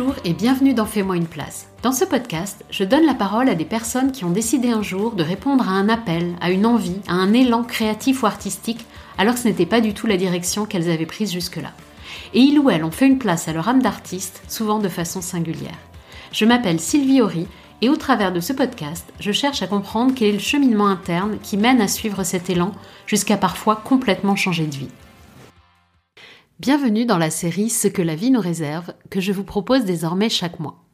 Bonjour et bienvenue dans Fais-moi une place. Dans ce podcast, je donne la parole à des personnes qui ont décidé un jour de répondre à un appel, à une envie, à un élan créatif ou artistique, alors que ce n'était pas du tout la direction qu'elles avaient prise jusque-là. Et ils ou elles ont fait une place à leur âme d'artiste, souvent de façon singulière. Je m'appelle Sylvie Horry et au travers de ce podcast, je cherche à comprendre quel est le cheminement interne qui mène à suivre cet élan jusqu'à parfois complètement changer de vie. Bienvenue dans la série Ce que la vie nous réserve que je vous propose désormais chaque mois.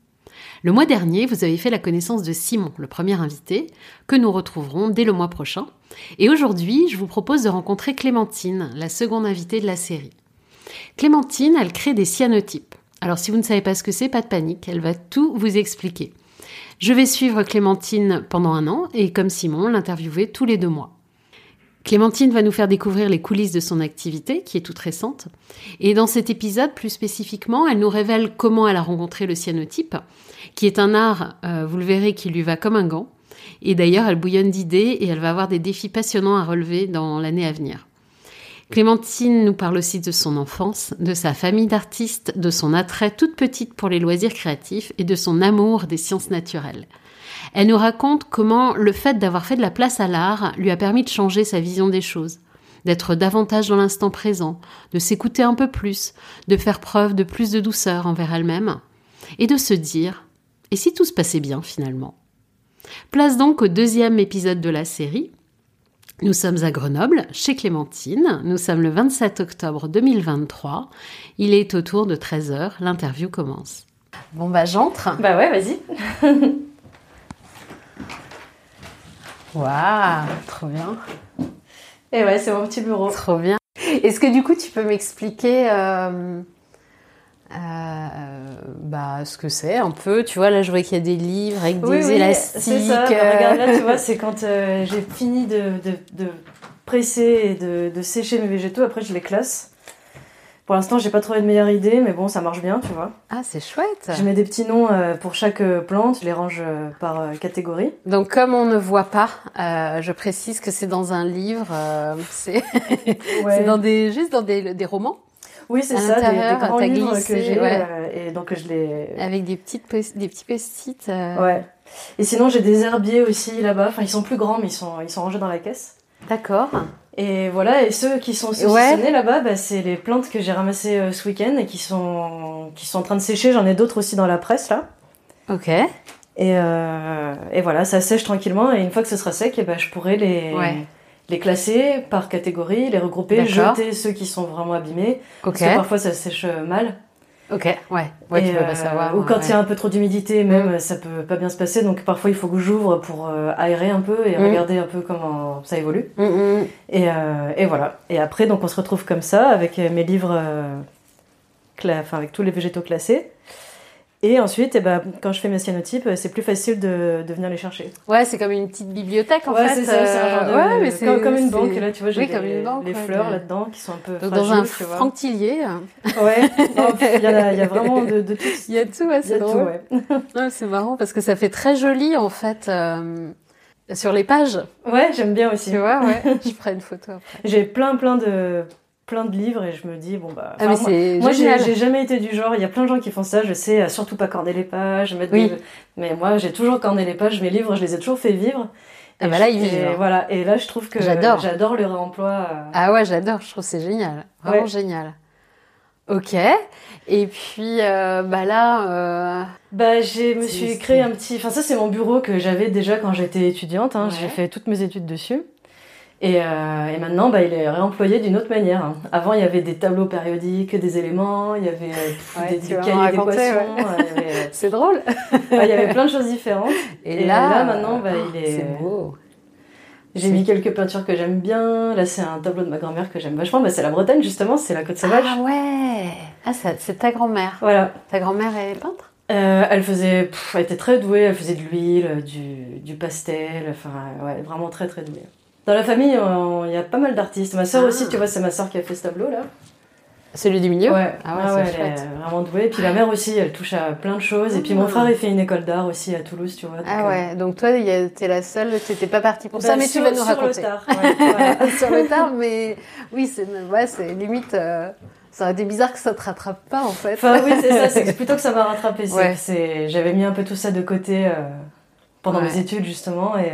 Le mois dernier, vous avez fait la connaissance de Simon, le premier invité, que nous retrouverons dès le mois prochain. Et aujourd'hui, je vous propose de rencontrer Clémentine, la seconde invitée de la série. Clémentine, elle crée des cyanotypes. Alors si vous ne savez pas ce que c'est, pas de panique, elle va tout vous expliquer. Je vais suivre Clémentine pendant un an et comme Simon, l'interviewer tous les deux mois. Clémentine va nous faire découvrir les coulisses de son activité, qui est toute récente. Et dans cet épisode, plus spécifiquement, elle nous révèle comment elle a rencontré le cyanotype, qui est un art, euh, vous le verrez, qui lui va comme un gant. Et d'ailleurs, elle bouillonne d'idées et elle va avoir des défis passionnants à relever dans l'année à venir. Clémentine nous parle aussi de son enfance, de sa famille d'artistes, de son attrait toute petite pour les loisirs créatifs et de son amour des sciences naturelles. Elle nous raconte comment le fait d'avoir fait de la place à l'art lui a permis de changer sa vision des choses, d'être davantage dans l'instant présent, de s'écouter un peu plus, de faire preuve de plus de douceur envers elle-même, et de se dire et si tout se passait bien finalement? Place donc au deuxième épisode de la série. Nous sommes à Grenoble, chez Clémentine. Nous sommes le 27 octobre 2023. Il est autour de 13h. L'interview commence. Bon bah j'entre. Bah ouais, vas-y. Waouh, trop bien. Et ouais, c'est mon petit bureau. Trop bien. Est-ce que du coup tu peux m'expliquer euh, euh, bah, ce que c'est un peu Tu vois, là je vois qu'il y a des livres avec des oui, élastiques. C'est ça. Bah, regarde là, tu vois, c'est quand euh, j'ai fini de, de, de, presser et de, de sécher mes végétaux, après je les classe. Pour l'instant, j'ai pas trouvé de meilleure idée, mais bon, ça marche bien, tu vois. Ah, c'est chouette. Je mets des petits noms euh, pour chaque euh, plante, je les range euh, par euh, catégorie. Donc, comme on ne voit pas, euh, je précise que c'est dans un livre. euh, c'est Ouais. c'est dans des juste dans des, des romans Oui, c'est ça, des, grands livres glissé, que j'ai, ouais. euh, et donc je les... avec des petites des petits post-it. euh, Ouais. Et sinon, j'ai des herbiers aussi là-bas. Enfin, ils sont plus grands, mais ils sont, ils sont rangés dans la caisse. D'accord. Et voilà, et ceux qui sont saucissonnés là-bas, bah, c'est les plantes que j'ai ramassées euh, ce week-end et qui sont, qui sont en train de sécher. J'en ai d'autres aussi dans la presse là. Ok. Et, et voilà, ça sèche tranquillement. Et une fois que ce sera sec, eh ben, je pourrai les, Ouais. Les classer par catégorie, les regrouper, jeter ceux qui sont vraiment abîmés. Parce que parfois ça sèche euh, mal. Ok. Ouais. Ouais, tu peux pas euh, savoir. Ou quand il ouais. y a un peu trop d'humidité, même, ça peut pas bien se passer. Donc parfois il faut que j'ouvre pour euh, aérer un peu et Mm. regarder un peu comment ça évolue. Mm, mm. Et, euh, et voilà. Et après, donc on se retrouve comme ça avec euh, mes livres, euh, enfin avec tous les végétaux classés. Et ensuite, eh ben, quand je fais mes cyanotypes, c'est plus facile de, de venir les chercher. Ouais, c'est comme une petite bibliothèque en ouais, fait. c'est ça, c'est un genre de, euh, ouais, mais c'est comme, comme une banque. Là, tu vois, j'ai Oui, les, banque, les ouais, fleurs de- là-dedans qui sont un peu Donc, fragiles, dans un. Franck Tillier, Ouais, il y, a- il y a vraiment de, de tout. il y a tout, ouais, c'est drôle. c'est marrant parce que ça fait très joli en fait euh, sur les pages. Ouais, j'aime bien aussi. Tu vois, ouais. Je ferai une photo après. J'ai plein, plein de, plein de livres et je me dis, bon bah. Ah, mais moi- Moi, j'ai jamais été du genre. Il y a plein de gens qui font ça. Je sais euh, surtout pas corner les pages, mettre Oui. des- Mais moi, j'ai toujours corné les pages. Mes livres, je les ai toujours fait vivre. Ah Et bah là, vivent, Et voilà. Et là, je trouve que J'adore. J'adore le réemploi. euh. Ah ouais, j'adore, je trouve que c'est génial. Vraiment Ouais. génial. Ok. Et puis, euh, bah là, euh, Bah, j'ai me suis créé un petit. Enfin, ça, c'est mon bureau que j'avais déjà quand j'étais étudiante. hein. Ouais. J'ai fait toutes mes études dessus. Et, euh, et maintenant, bah, il est réemployé d'une autre manière. hein. Avant, il y avait des tableaux périodiques, des éléments, il y avait euh, pff, Ouais, des, des cahiers d'équations, euh, y avait- c'est drôle. Il y avait plein de choses différentes. Et, Et là, là, maintenant, bah, euh, il est- C'est beau. J'ai mis quelques peintures que j'aime bien. Là, c'est un tableau de ma grand-mère que j'aime vachement. Bah, c'est la Bretagne, justement, c'est la Côte Sauvage. Ah ouais. Ah, c'est ta grand-mère. Voilà. Ta grand-mère est peintre? Euh, elle faisait, pff, elle était très douée. Elle faisait de l'huile, du, du pastel. Enfin, ouais, vraiment très très douée. Dans la famille, on- il y a pas mal d'artistes. Ma sœur Ah. aussi, tu vois, c'est ma sœur qui a fait ce tableau là. Celui du milieu Ouais, Ah ouais, Ah ouais, elle est vraiment douée. Et puis la mère aussi, elle touche à plein de choses. Et puis mon Ah. frère, il fait une école d'art aussi à Toulouse, tu vois. donc, Ah euh, ouais, donc toi, t'es la seule, t'étais pas partie pour ça, mais sur- tu vas nous sur raconter. le tard, ouais, voilà. sur le tard, mais oui, c'est ouais, limite, euh, Ça aurait été bizarre que ça te rattrape pas en fait. Enfin oui, c'est ça, c'est plutôt que ça m'a rattrapé. C'est, J'avais mis un peu tout ça de côté euh, pendant mes études justement et...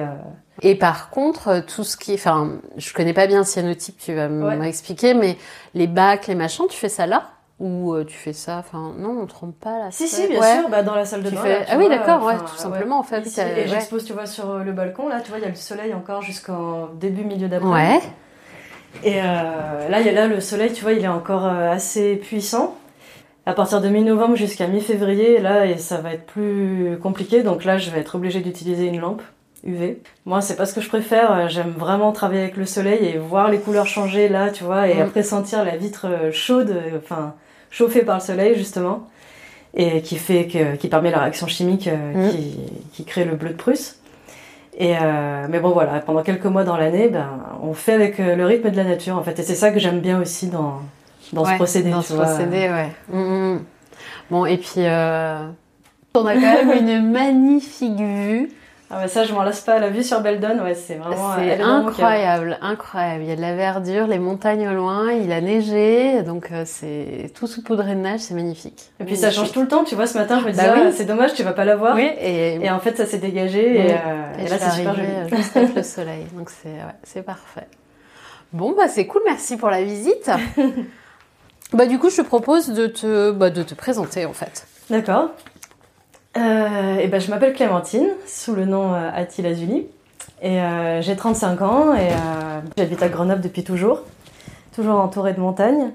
Euh, et par contre, tout ce qui, enfin, je connais pas bien le cyanotype, tu vas m'expliquer, mais les bacs, les machins, tu fais ça là ou euh, tu fais ça, enfin non, on trompe pas là. Si si, bien sûr, bah, dans la salle de bain. ah oui, d'accord, ouais, tout simplement en fait. et j'expose, tu vois, sur le balcon, là, tu vois, il y a le soleil encore jusqu'en début milieu d'après. Ouais. Et euh, là, y a, là, le soleil, tu vois, il est encore euh, assez puissant. À partir de mi-novembre jusqu'à mi-février, là, et ça va être plus compliqué. Donc là, je vais être obligée d'utiliser une lampe UV. Moi, c'est pas ce que je préfère. J'aime vraiment travailler avec le soleil et voir les couleurs changer là, tu vois, et mm. après sentir la vitre euh, chaude, enfin chauffée par le soleil justement, et qui fait que, qui permet la réaction chimique mm. qui, qui crée le bleu de Prusse. Et euh, mais bon voilà, pendant quelques mois dans l'année, ben, on fait avec euh, le rythme de la nature en fait. Et c'est ça que j'aime bien aussi dans, dans ce procédé. Dans ce procédé, ouais. Mm. Bon, et puis euh, on a quand même une magnifique vue ah ouais, ça, je m'en lasse pas. La vue sur Beldon, ouais, c'est vraiment. C'est incroyable, incroyable. Il y a de la verdure, les montagnes au loin, il a neigé, donc euh, c'est tout saupoudré de neige, c'est magnifique. Et puis ça change tout le temps. Tu vois, ce matin, je me disais, bah ah, c'est dommage, tu vas pas la voir. Oui, et... et en fait, ça s'est dégagé, et, euh, là, c'est super joli. Juste avec le soleil, donc c'est ouais, c'est parfait. Bon, bah c'est cool, merci pour la visite. bah du coup, je te propose de te, bah, de te présenter en fait. D'accord euh, et ben, Je m'appelle Clémentine, sous le nom euh, Attila Zuli. Et euh, j'ai 35 ans et euh, j'habite à Grenoble depuis toujours, toujours entourée de montagnes.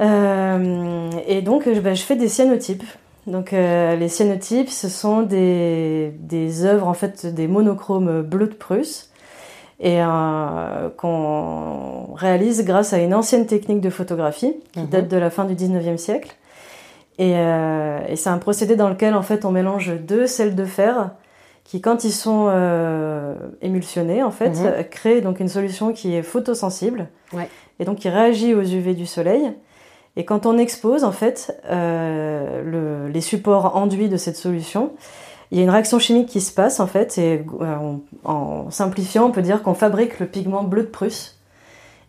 Euh, et donc ben, je fais des cyanotypes. Donc les cyanotypes, ce sont des, des œuvres, en fait, des monochromes bleus de Prusse et qu'on réalise grâce à une ancienne technique de photographie qui mhm. date de la fin du 19e siècle euh, et, c'est un procédé dans lequel en fait on mélange deux sels de fer qui, quand ils sont euh, émulsionnés, en fait, mhm. créent donc une solution qui est photosensible et donc qui réagit aux UV du soleil. Et quand on expose en fait euh, les supports enduits de cette solution, il y a une réaction chimique qui se passe en fait et en simplifiant, on peut dire qu'on fabrique le pigment bleu de Prusse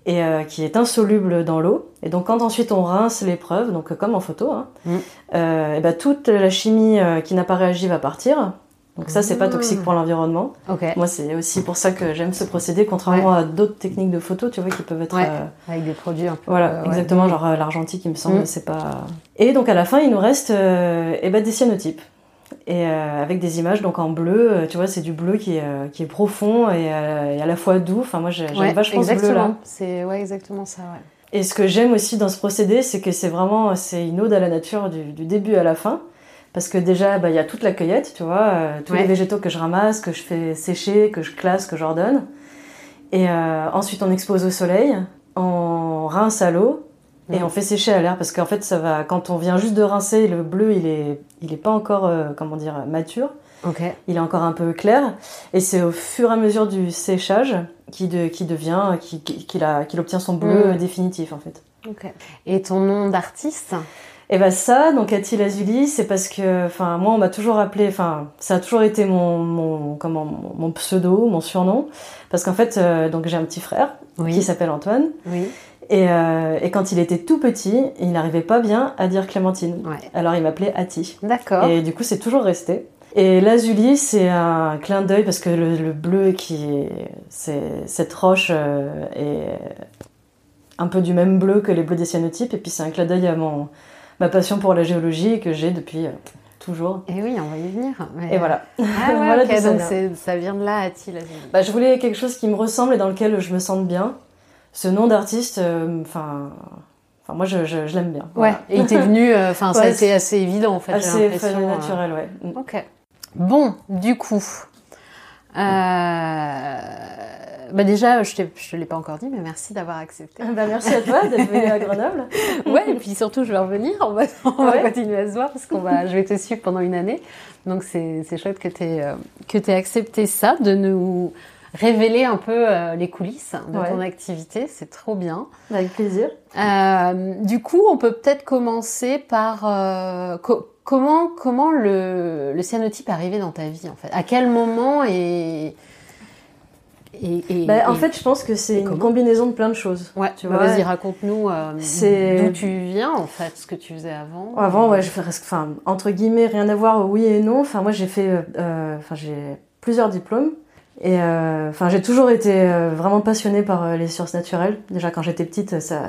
et euh, qui est insoluble dans l'eau. Et donc quand ensuite on rince l'épreuve, donc comme en photo, hein, mm. euh, et ben, toute la chimie euh, qui n'a pas réagi va partir. Donc ça, c'est pas toxique pour l'environnement. Moi, c'est aussi pour ça que j'aime ce procédé, contrairement à d'autres techniques de photo, tu vois, qui peuvent être... Avec des produits un peu... Voilà, exactement, genre l'argentique, il me semble, mm. c'est pas... Et donc à la fin, il nous reste et ben, des cyanotypes et euh, avec des images donc en bleu euh, tu vois c'est du bleu qui est, euh, qui est profond et, à la fois doux. Enfin moi j'aime vachement ce bleu là c'est ouais exactement ça ouais. et ce que j'aime aussi dans ce procédé c'est que c'est vraiment c'est une ode à la nature du, début à la fin. Parce que déjà bah, il y a toute la cueillette tu vois tous les végétaux que je ramasse que je fais sécher que je classe que j'ordonne. Et ensuite on expose au soleil on rince à l'eau et on fait sécher à l'air parce qu'en fait ça va quand on vient juste de rincer le bleu il est il est pas encore euh, comment dire mature. Il est encore un peu clair. Et c'est au fur et à mesure du séchage qui de, qui devient qui qu'il a qu'il obtient son bleu mm. définitif en fait. Et ton nom d'artiste? Et eh ben ça, donc Attila Azuli, c'est parce que, enfin, moi on m'a toujours appelé, enfin, ça a toujours été mon, mon comment, mon, pseudo, mon surnom, parce qu'en fait, euh, donc j'ai un petit frère qui s'appelle Antoine. Oui. Euh, et, quand il était tout petit, il n'arrivait pas bien à dire Clémentine. Alors il m'appelait Ati. D'accord. Et du coup, c'est toujours resté. Et l'azuli, c'est un clin d'œil parce que le, bleu qui est, cette roche euh, est un peu du même bleu que les bleus des cyanotypes. Et puis c'est un clin d'œil à mon, ma passion pour la géologie que j'ai depuis euh, toujours. Et oui, on va y venir. Et voilà. Ah voilà donc ça vient de là, Ati, l'azuli. Bah, je voulais quelque chose qui me ressemble et dans lequel je me sente bien ce nom d'artiste, euh, enfin. Enfin, moi, je, je, l'aime bien. Ouais. Et il t'est venu, euh, enfin, ça a été assez évident en fait. Assez naturel, ouais. Mm. Ok. Bon, du coup, euh, bah déjà, je, je te l'ai pas encore dit, mais merci d'avoir accepté. bah merci à toi d'être venu à Grenoble. ouais, et puis surtout, je vais revenir. On va, on va continuer à se voir parce qu'on va, je vais te suivre pendant une année. Donc c'est chouette que tu aies, que aies accepté ça, de nous révéler un peu euh, les coulisses de ton activité. C'est trop bien. Avec plaisir. Euh, du coup, on peut peut-être commencer par euh, comment comment le, le cyanotype est arrivé dans ta vie en fait? À quel moment et Et, et- Bah, en fait, je pense que c'est une combinaison de plein de choses. ouais, tu bah, vois, vas-y, raconte-nous euh, d'où tu viens en fait, ce que tu faisais avant. Avant, ouais, je fais enfin, entre guillemets, rien à voir, oui et non. Enfin, moi, j'ai fait, euh, enfin, j'ai plusieurs diplômes. Et euh, enfin, j'ai toujours été euh, vraiment passionnée par euh, les sciences naturelles. Déjà, quand j'étais petite, ça,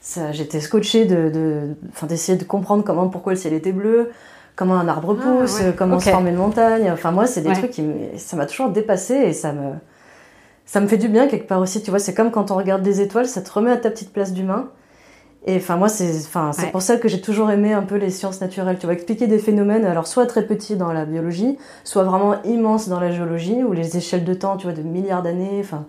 ça, j'étais scotchée de, d'essayer de comprendre comment, pourquoi le ciel était bleu, comment un arbre Ah, pousse, ouais. comment se forme une montagne. Enfin, moi, c'est des Ouais. trucs qui, ça m'a toujours dépassée et ça me, ça me fait du bien quelque part aussi. Tu vois, c'est comme quand on regarde des étoiles, ça te remet à ta petite place d'humain. Et enfin, moi, c'est enfin, c'est Ouais. pour ça que j'ai toujours aimé un peu les sciences naturelles. Tu vois, expliquer des phénomènes, alors soit très petits dans la biologie, soit vraiment immenses dans la géologie, ou les échelles de temps, tu vois, de milliards d'années. Enfin,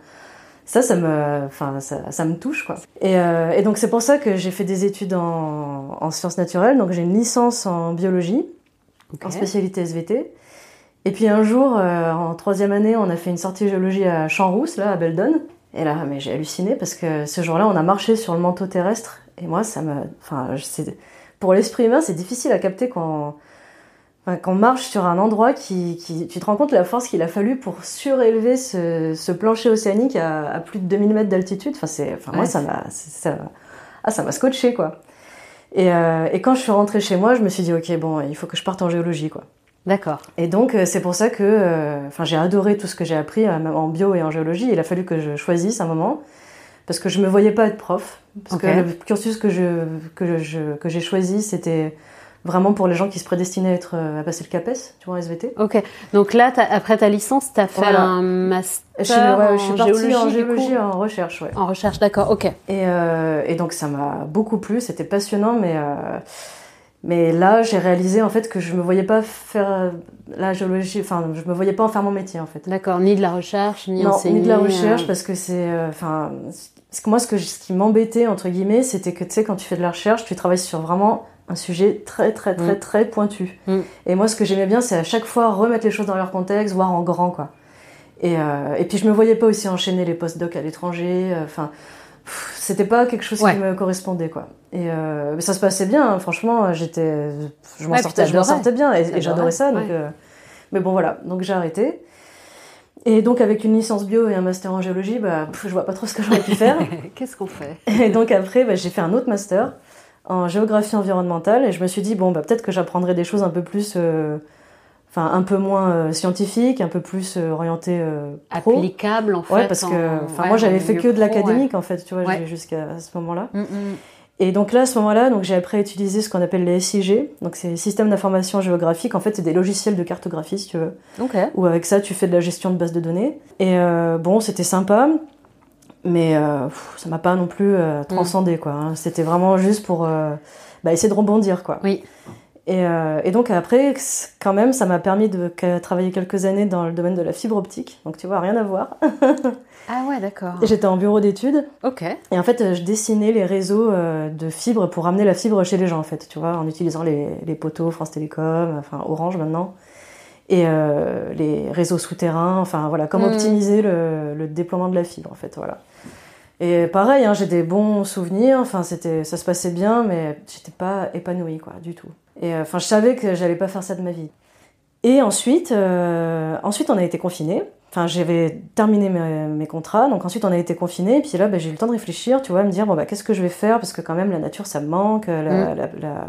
ça, ça me, enfin, ça, ça me touche, quoi. Et, euh, et donc, c'est pour ça que j'ai fait des études en, en sciences naturelles. Donc, j'ai une licence en biologie, en spécialité SVT. Et puis un jour, euh, en troisième année, on a fait une sortie géologie à Champs-Rousse, là, à Beldon. Et là, mais j'ai halluciné parce que ce jour-là, on a marché sur le manteau terrestre. Et moi, ça me, enfin, pour l'esprit humain, c'est difficile à capter quand, enfin, quand on marche sur un endroit qui, qui, tu te rends compte de la force qu'il a fallu pour surélever ce, ce plancher océanique à, à plus de 2000 mètres d'altitude. Enfin, c'est, enfin, moi, ça m'a, ça, ah, ça m'a scotché, quoi. Et, euh, et quand je suis rentrée chez moi, je me suis dit, ok, bon, il faut que je parte en géologie, quoi. D'accord. Et donc, euh, c'est pour ça que euh, enfin, j'ai adoré tout ce que j'ai appris, en bio et en géologie. Il a fallu que je choisisse un moment, parce que je me voyais pas être prof. Parce que le cursus que je, que je, que j'ai choisi, c'était vraiment pour les gens qui se prédestinaient à, être, euh, à passer le CAPES, tu vois, en SVT. Ok. Donc là, après ta licence, tu as fait Voilà. un master Je suis, ouais, je suis en partie géologie, en géologie en recherche, ouais. En recherche, d'accord. Ok. Et, euh, et donc ça m'a beaucoup plu, c'était passionnant, mais, euh, mais là j'ai réalisé en fait que je me voyais pas faire la géologie, enfin je me voyais pas en faire mon métier en fait. D'accord. Ni de la recherche, ni non, enseigner. ni de la recherche parce que c'est, euh, enfin, ce que moi ce que je- ce qui m'embêtait entre guillemets, c'était que tu sais quand tu fais de la recherche, tu travailles sur vraiment un sujet très très très Mm. très pointu. Mm. Et moi ce que j'aimais bien, c'est à chaque fois remettre les choses dans leur contexte, voir en grand quoi. Et, euh, et puis je me voyais pas aussi enchaîner les post-doc à l'étranger. euh, Enfin, pff, c'était pas quelque chose Ouais. qui me correspondait quoi. Et euh, mais ça se passait bien. hein, franchement, j'étais, je m'en Ouais, sortais, bien. Et, j'adorais ça. Donc, ouais. euh, mais bon voilà. Donc j'ai arrêté. Et donc avec une licence bio et un master en géologie, bah, pff, je vois pas trop ce que j'aurais pu faire. Qu'est-ce qu'on fait? Et donc après, bah, j'ai fait un autre master en géographie environnementale et je me suis dit bon bah peut-être que j'apprendrai des choses un peu plus, euh, enfin un peu moins euh, scientifiques, un peu plus euh, orientées euh, pro. Applicable en fait. Ouais, parce que en- ouais, moi j'avais fait que de l'académique en fait, tu vois, Ouais. jusqu'à ce moment-là. Mm, mm. Et donc là, à ce moment-là, donc j'ai après utilisé ce qu'on appelle les SIG, donc c'est systèmes d'information géographique. En fait, c'est des logiciels de cartographie, si tu veux. Ok. Où avec ça, tu fais de la gestion de base de données. Et euh, bon, c'était sympa, mais euh, pff, ça m'a pas non plus euh, transcendé, quoi. hein. C'était vraiment juste pour euh, bah, essayer de rebondir, quoi. Oui. Et, et donc après, quand même, ça m'a permis de travailler quelques années dans le domaine de la fibre optique. Donc tu vois, rien à voir. Ah ouais, d'accord. J'étais en bureau d'études. Ok. Et en fait, euh, je dessinais les réseaux euh, de fibres pour ramener la fibre chez les gens, en fait, tu vois, en utilisant les, les poteaux France Télécom, enfin Orange maintenant, et euh, les réseaux souterrains, enfin voilà, comment Mhm. optimiser le, le déploiement de la fibre, en fait, voilà. Et pareil, hein, j'ai des bons souvenirs, enfin c'était, ça se passait bien, mais j'étais pas épanouie, quoi, du tout. Et euh, enfin, je savais que j'allais pas faire ça de ma vie. Et ensuite, euh, ensuite on a été confinés. Enfin, j'avais terminé mes, mes contrats, donc ensuite on a été confinés. Et puis là, bah, j'ai eu le temps de réfléchir, tu vois, à me dire bon bah qu'est-ce que je vais faire parce que quand même la nature ça me manque, la, Mm. la- la-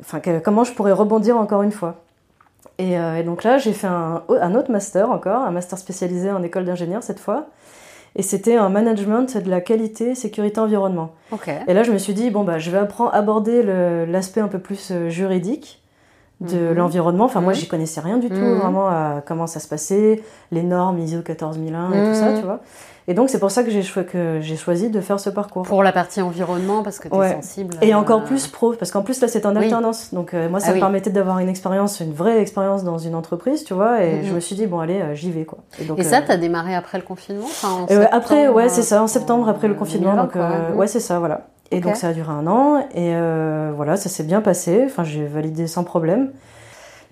enfin que- comment je pourrais rebondir encore une fois. Et, euh, et donc là, j'ai fait un, un autre master encore, un master spécialisé en école d'ingénieur cette fois. Et c'était en management de la qualité, sécurité, environnement. Et là, je me suis dit, bon, bah, je vais apprendre, aborder l'aspect un peu plus euh, juridique de Mhm. l'environnement. Enfin, moi, Mhm. j'y connaissais rien du tout, Mhm. vraiment, à comment ça se passait, les normes ISO 14001 et tout ça, tu vois. Et donc, c'est pour ça que j'ai choi- que j'ai choisi de faire ce parcours. Pour la partie environnement, parce que tu es Ouais. sensible. Et euh, encore plus pro, parce qu'en plus, là, c'était en Oui. alternance. Donc, euh, moi, ça Ah me oui. permettait d'avoir une expérience, une vraie expérience dans une entreprise, tu vois. Et je me suis dit, bon, allez, euh, j'y vais, quoi. donc, Et ça, euh, t'as démarré après le confinement Enfin, en euh, après, ouais, c'est ça, en euh, septembre, après le confinement. 2020, Donc, quoi, euh, ouais, c'est ça, voilà. Et donc, ça a duré un an, et euh, voilà, ça s'est bien passé. Enfin, j'ai validé sans problème.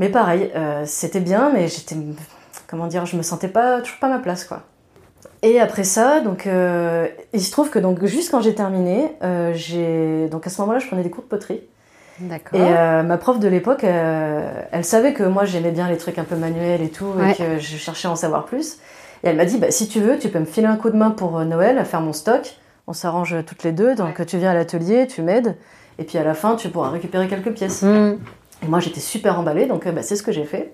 Mais pareil, euh, c'était bien, mais j'étais. Comment dire, je me sentais pas, toujours pas à ma place, quoi. Et après ça, donc, euh, il se trouve que donc, juste quand j'ai terminé, j'ai. Donc, à ce moment-là, je prenais des cours de poterie. D'accord. Et ma prof de l'époque, elle savait que moi j'aimais bien les trucs un peu manuels et tout, Ouais. et que je cherchais à en savoir plus. Et elle m'a dit, bah, si tu veux, tu peux me filer un coup de main pour Noël à faire mon stock. On s'arrange toutes les deux, donc tu viens à l'atelier, tu m'aides, et puis à la fin, tu pourras récupérer quelques pièces. Mm. Et moi, j'étais super emballée, donc euh, bah, c'est ce que j'ai fait.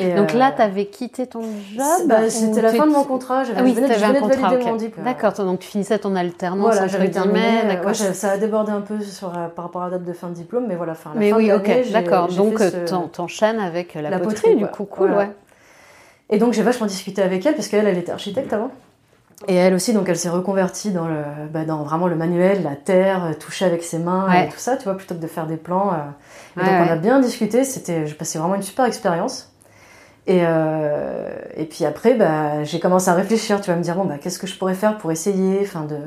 Et, Donc euh, là, tu avais quitté ton job bah, C'était la fin de mon contrat, j'avais Ah oui, je venais, un de contrat, valider ok. mon diplôme. D'accord, donc tu finissais ton alternance Voilà, j'avais terminé. euh, d'accord. ouais, ça, a débordé un peu sur, euh, par rapport à la date de fin de diplôme, mais voilà, fin, la Mais fin oui, de ok, d'accord. Donc ce- t'enchaînes avec la, La poterie, poterie, du coup, cool, Voilà. ouais. Et donc j'ai vachement discuté avec elle parce qu'elle, elle était architecte avant. Et elle aussi, donc elle s'est reconvertie dans le, bah, dans vraiment le manuel, la terre, euh, toucher avec ses mains Ouais. et tout ça, tu vois, plutôt que de faire des plans. euh. Et Ouais, donc on a bien discuté. C'était, j'ai passé vraiment une super expérience. Et euh, et puis après, bah, j'ai commencé à réfléchir. Tu vas me dire bon bah qu'est-ce que je pourrais faire pour essayer, enfin de,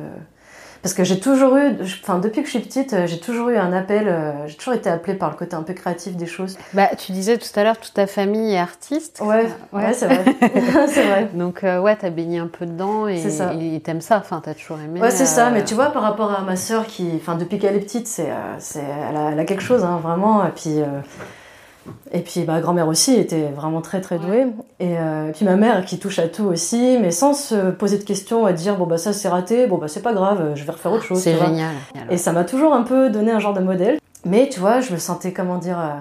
parce que j'ai toujours eu, enfin depuis que je suis petite, euh, j'ai toujours eu un appel. euh, J'ai toujours été appelée par le côté un peu créatif des choses. Bah, tu disais tout à l'heure, toute ta famille est artiste. Ouais, Ouais. ouais, c'est vrai, c'est vrai. Donc euh, ouais, t'as baigné un peu dedans et t'aimes ça. Enfin, t'as toujours aimé. Ouais, c'est ça, euh, mais tu vois, par rapport à ma sœur qui, enfin, depuis qu'elle est petite, c'est, euh, c'est, elle, a, elle a quelque chose, hein, vraiment. Et puis, euh, et puis ma grand-mère aussi était vraiment très très douée. Et, euh, et puis ma mère qui touche à tout aussi, mais sans se poser de questions et dire bon bah ça c'est raté, bon bah c'est pas grave, je vais refaire autre chose. C'est génial. Et ça m'a toujours un peu donné un genre de modèle. Mais tu vois, je me sentais, comment dire, euh,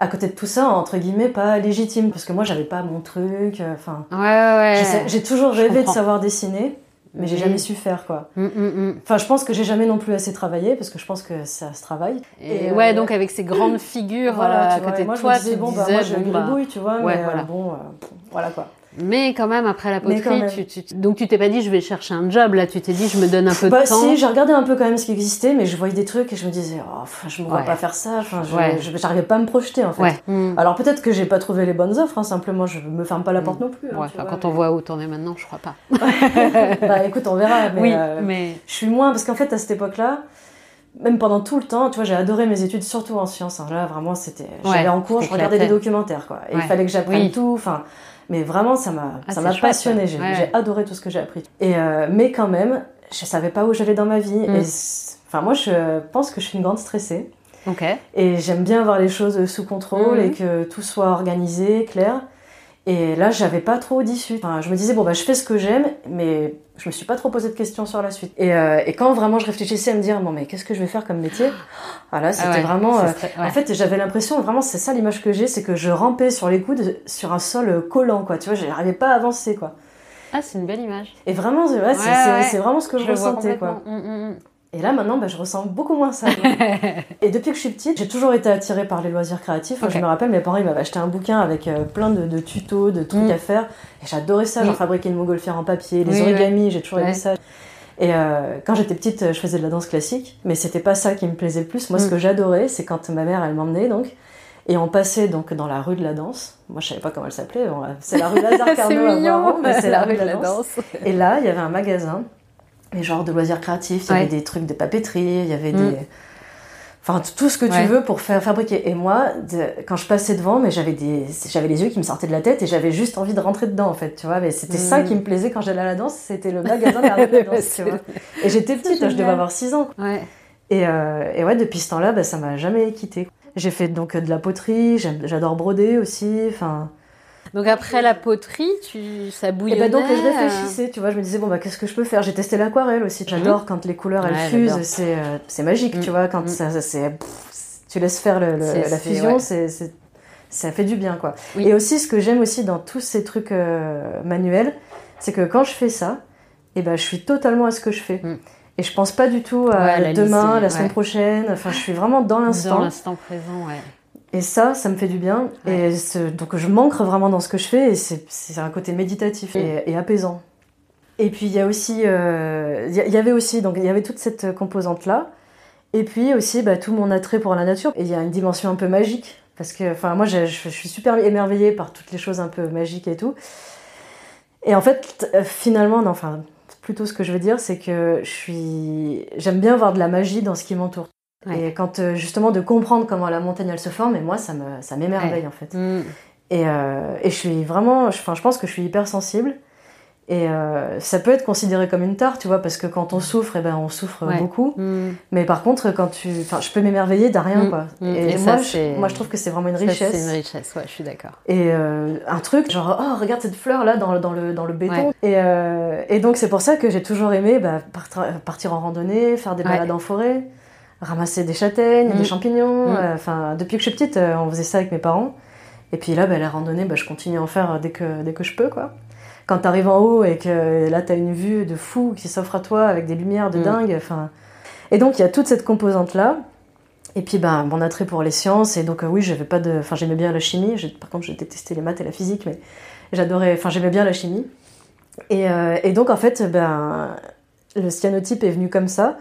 à côté de tout ça, entre guillemets, pas légitime. Parce que moi, j'avais pas mon truc. euh, Enfin, Ouais, ouais, ouais. j'ai toujours rêvé de savoir dessiner, mais j'ai jamais su faire, quoi. Mm, mm, mm. Enfin, je pense que j'ai jamais non plus assez travaillé, parce que je pense que ça se travaille. Et, Et, ouais, euh, donc avec ces grandes figures Voilà, euh, tu à vois, côté moi, de je toi, me disais, bon, bah, moi, je bon, bah, tu vois, ouais, mais euh, voilà. bon, euh, voilà, quoi. Mais quand même, après la poterie, tu, tu- donc tu t'es pas dit je vais chercher un job, là tu t'es dit je me donne un peu Bah de temps. si, j'ai regardé un peu quand même ce qui existait, mais je voyais des trucs et je me disais, oh, enfin, je me vois Ouais. pas faire ça, enfin, je, Ouais. je- j'arrivais pas à me projeter, en fait. Ouais. Mm. Alors peut-être que j'ai pas trouvé les bonnes offres, hein, simplement je me ferme pas la porte non plus. hein, Ouais, vois, quand on voit où t'en es maintenant, je crois pas. bah écoute, on verra. Mais, oui, euh, mais je suis moins parce qu'en fait à cette époque-là, même pendant tout le temps, tu vois, j'ai adoré mes études, surtout en sciences. hein. Là, vraiment, c'était, Ouais, j'allais en cours, je regardais des documentaires, quoi. Et Ouais. il fallait que j'apprenne Oui. tout. Enfin, mais vraiment, ça m'a, Ah, ça m'a passionné. J'ai, Ouais. adoré tout ce que j'ai appris. Et euh, mais quand même, je savais pas où j'allais dans ma vie. Mm. Et c'est- enfin, moi, je pense que je suis une grande stressée. ok. Et j'aime bien avoir les choses sous contrôle Mhm. et que tout soit organisé, clair. Et là, j'avais pas trop d'issue. Enfin, je me disais, bon, bah, je fais ce que j'aime, mais je me suis pas trop posé de questions sur la suite. Et, euh, et quand vraiment je réfléchissais à me dire, bon, mais qu'est-ce que je vais faire comme métier? Ah là, c'était Ah ouais, vraiment. euh, serait- ouais. En fait, j'avais l'impression, vraiment, c'est ça l'image que j'ai, c'est que je rampais sur les coudes sur un sol euh, collant, quoi. Tu vois, j'arrivais pas à avancer, quoi. Ah, c'est une belle image. Et vraiment, c'est ouais, c'est- vraiment ce que je, ressentais, quoi. Et là, maintenant, bah, je ressens beaucoup moins ça. et depuis que je suis petite, j'ai toujours été attirée par les loisirs créatifs. Je me rappelle, mes parents ils m'avaient acheté un bouquin avec euh, plein de, de tutos, de trucs Mm. à faire. Et j'adorais ça, genre Mm. fabriquer une montgolfière en papier, les Oui, origamis, j'ai toujours aimé ça. Et euh, quand j'étais petite, je faisais de la danse classique, mais c'était pas ça qui me plaisait le plus. Moi, ce Mm. que j'adorais, c'est quand ma mère, elle m'emmenait donc. Et on passait donc dans la rue de la danse. Moi, je savais pas comment elle s'appelait. Bon, c'est la rue Lazare Carnot, à mignon, Voiron, mais c'est la rue de la la danse. danse. Et là, il y avait un magasin, mais genre de loisirs créatifs, il y avait Ouais. des trucs de papeterie, il y avait Mm. des. Enfin, t- tout ce que tu Ouais. veux pour faire fabriquer. Et moi, de- quand je passais devant, mais j'avais des, j'avais les yeux qui me sortaient de la tête et j'avais juste envie de rentrer dedans, en fait, tu vois. Mais c'était ça Mm. qui me plaisait quand j'allais à la danse, c'était le magasin de la danse, tu vois. Et j'étais petite, je devais avoir 6 ans. Ouais. Et, euh, et ouais, depuis ce temps-là, bah, ça m'a jamais quitté. J'ai fait donc de la poterie, j'adore broder aussi, enfin. Donc après la poterie, tu ça Et bouillonnait. bah donc je euh, réfléchissais, tu vois, je me disais bon bah qu'est-ce que je peux faire? J'ai testé l'aquarelle aussi. J'adore quand les couleurs elles Mhm. Ouais, fusent, c'est euh, c'est magique, Mm. tu vois, quand Mm. ça, ça- c'est tu laisses faire le- le- C'est- la fusion, ouais. c'est ça fait du bien quoi. Oui. Et aussi ce que j'aime aussi dans tous ces trucs euh, manuels, c'est que quand je fais ça, et ben je suis totalement à ce que je fais. Mm. Et je pense pas du tout à Ouais, à la demain, lycée, la semaine prochaine. Enfin, je suis vraiment dans Dans l'instant. l'instant présent, ouais. Et ça, ça me fait du bien. Ouais. Et donc je m'ancre vraiment dans ce que je fais et c'est un côté méditatif et, et apaisant. Et puis il y a aussi, euh, il y, avait aussi, donc il y avait toute cette composante là. Et puis aussi bah, tout mon attrait pour la nature. Et il y a une dimension un peu magique parce que, enfin moi je, je- je suis super émerveillée par toutes les choses un peu magiques et tout. Et en fait, euh, finalement, non, enfin plutôt ce que je veux dire, c'est que je suis, j'aime bien voir de la magie dans ce qui m'entoure. Ouais. Et quand euh, justement de comprendre comment la montagne elle se forme, et moi ça me ça m'émerveille en fait. Mm. Et, euh, et je suis vraiment, je- enfin je pense que je suis hyper sensible. Et euh, ça peut être considéré comme une tare, tu vois, parce que quand on souffre, eh ben, on souffre Ouais. beaucoup. Mm. Mais par contre, quand tu. Enfin, je peux m'émerveiller d'un rien, Mm, quoi. Et, Et moi, je, moi, je trouve que c'est vraiment une richesse. C'est une richesse, ouais, je suis d'accord. Et euh, un truc, genre, oh, regarde cette fleur là dans, le- dans, le, dans le béton. Ouais. Et, euh, et donc, c'est pour ça que j'ai toujours aimé bah, partir, en randonnée, faire des balades en forêt, ramasser des châtaignes, Mm. des champignons. Mm. euh, Enfin, depuis que je suis petite, euh, on faisait ça avec mes parents. Et puis là, bah, la randonnée, bah, je continue à en faire dès que, dès que je peux, quoi. Quand t'arrives en haut et que là, t'as une vue de fou qui s'offre à toi avec des lumières de Mm. dingue. Enfin, et donc, il y a toute cette composante-là. Et puis, ben, mon attrait pour les sciences. Et donc, euh, oui, j'avais pas de. Enfin, j'aimais bien la chimie. Par contre, j'ai détesté les maths et la physique, mais j'adorais. Enfin, j'aimais bien la chimie. Et, euh, et donc, en fait, ben, le cyanotype est venu comme ça.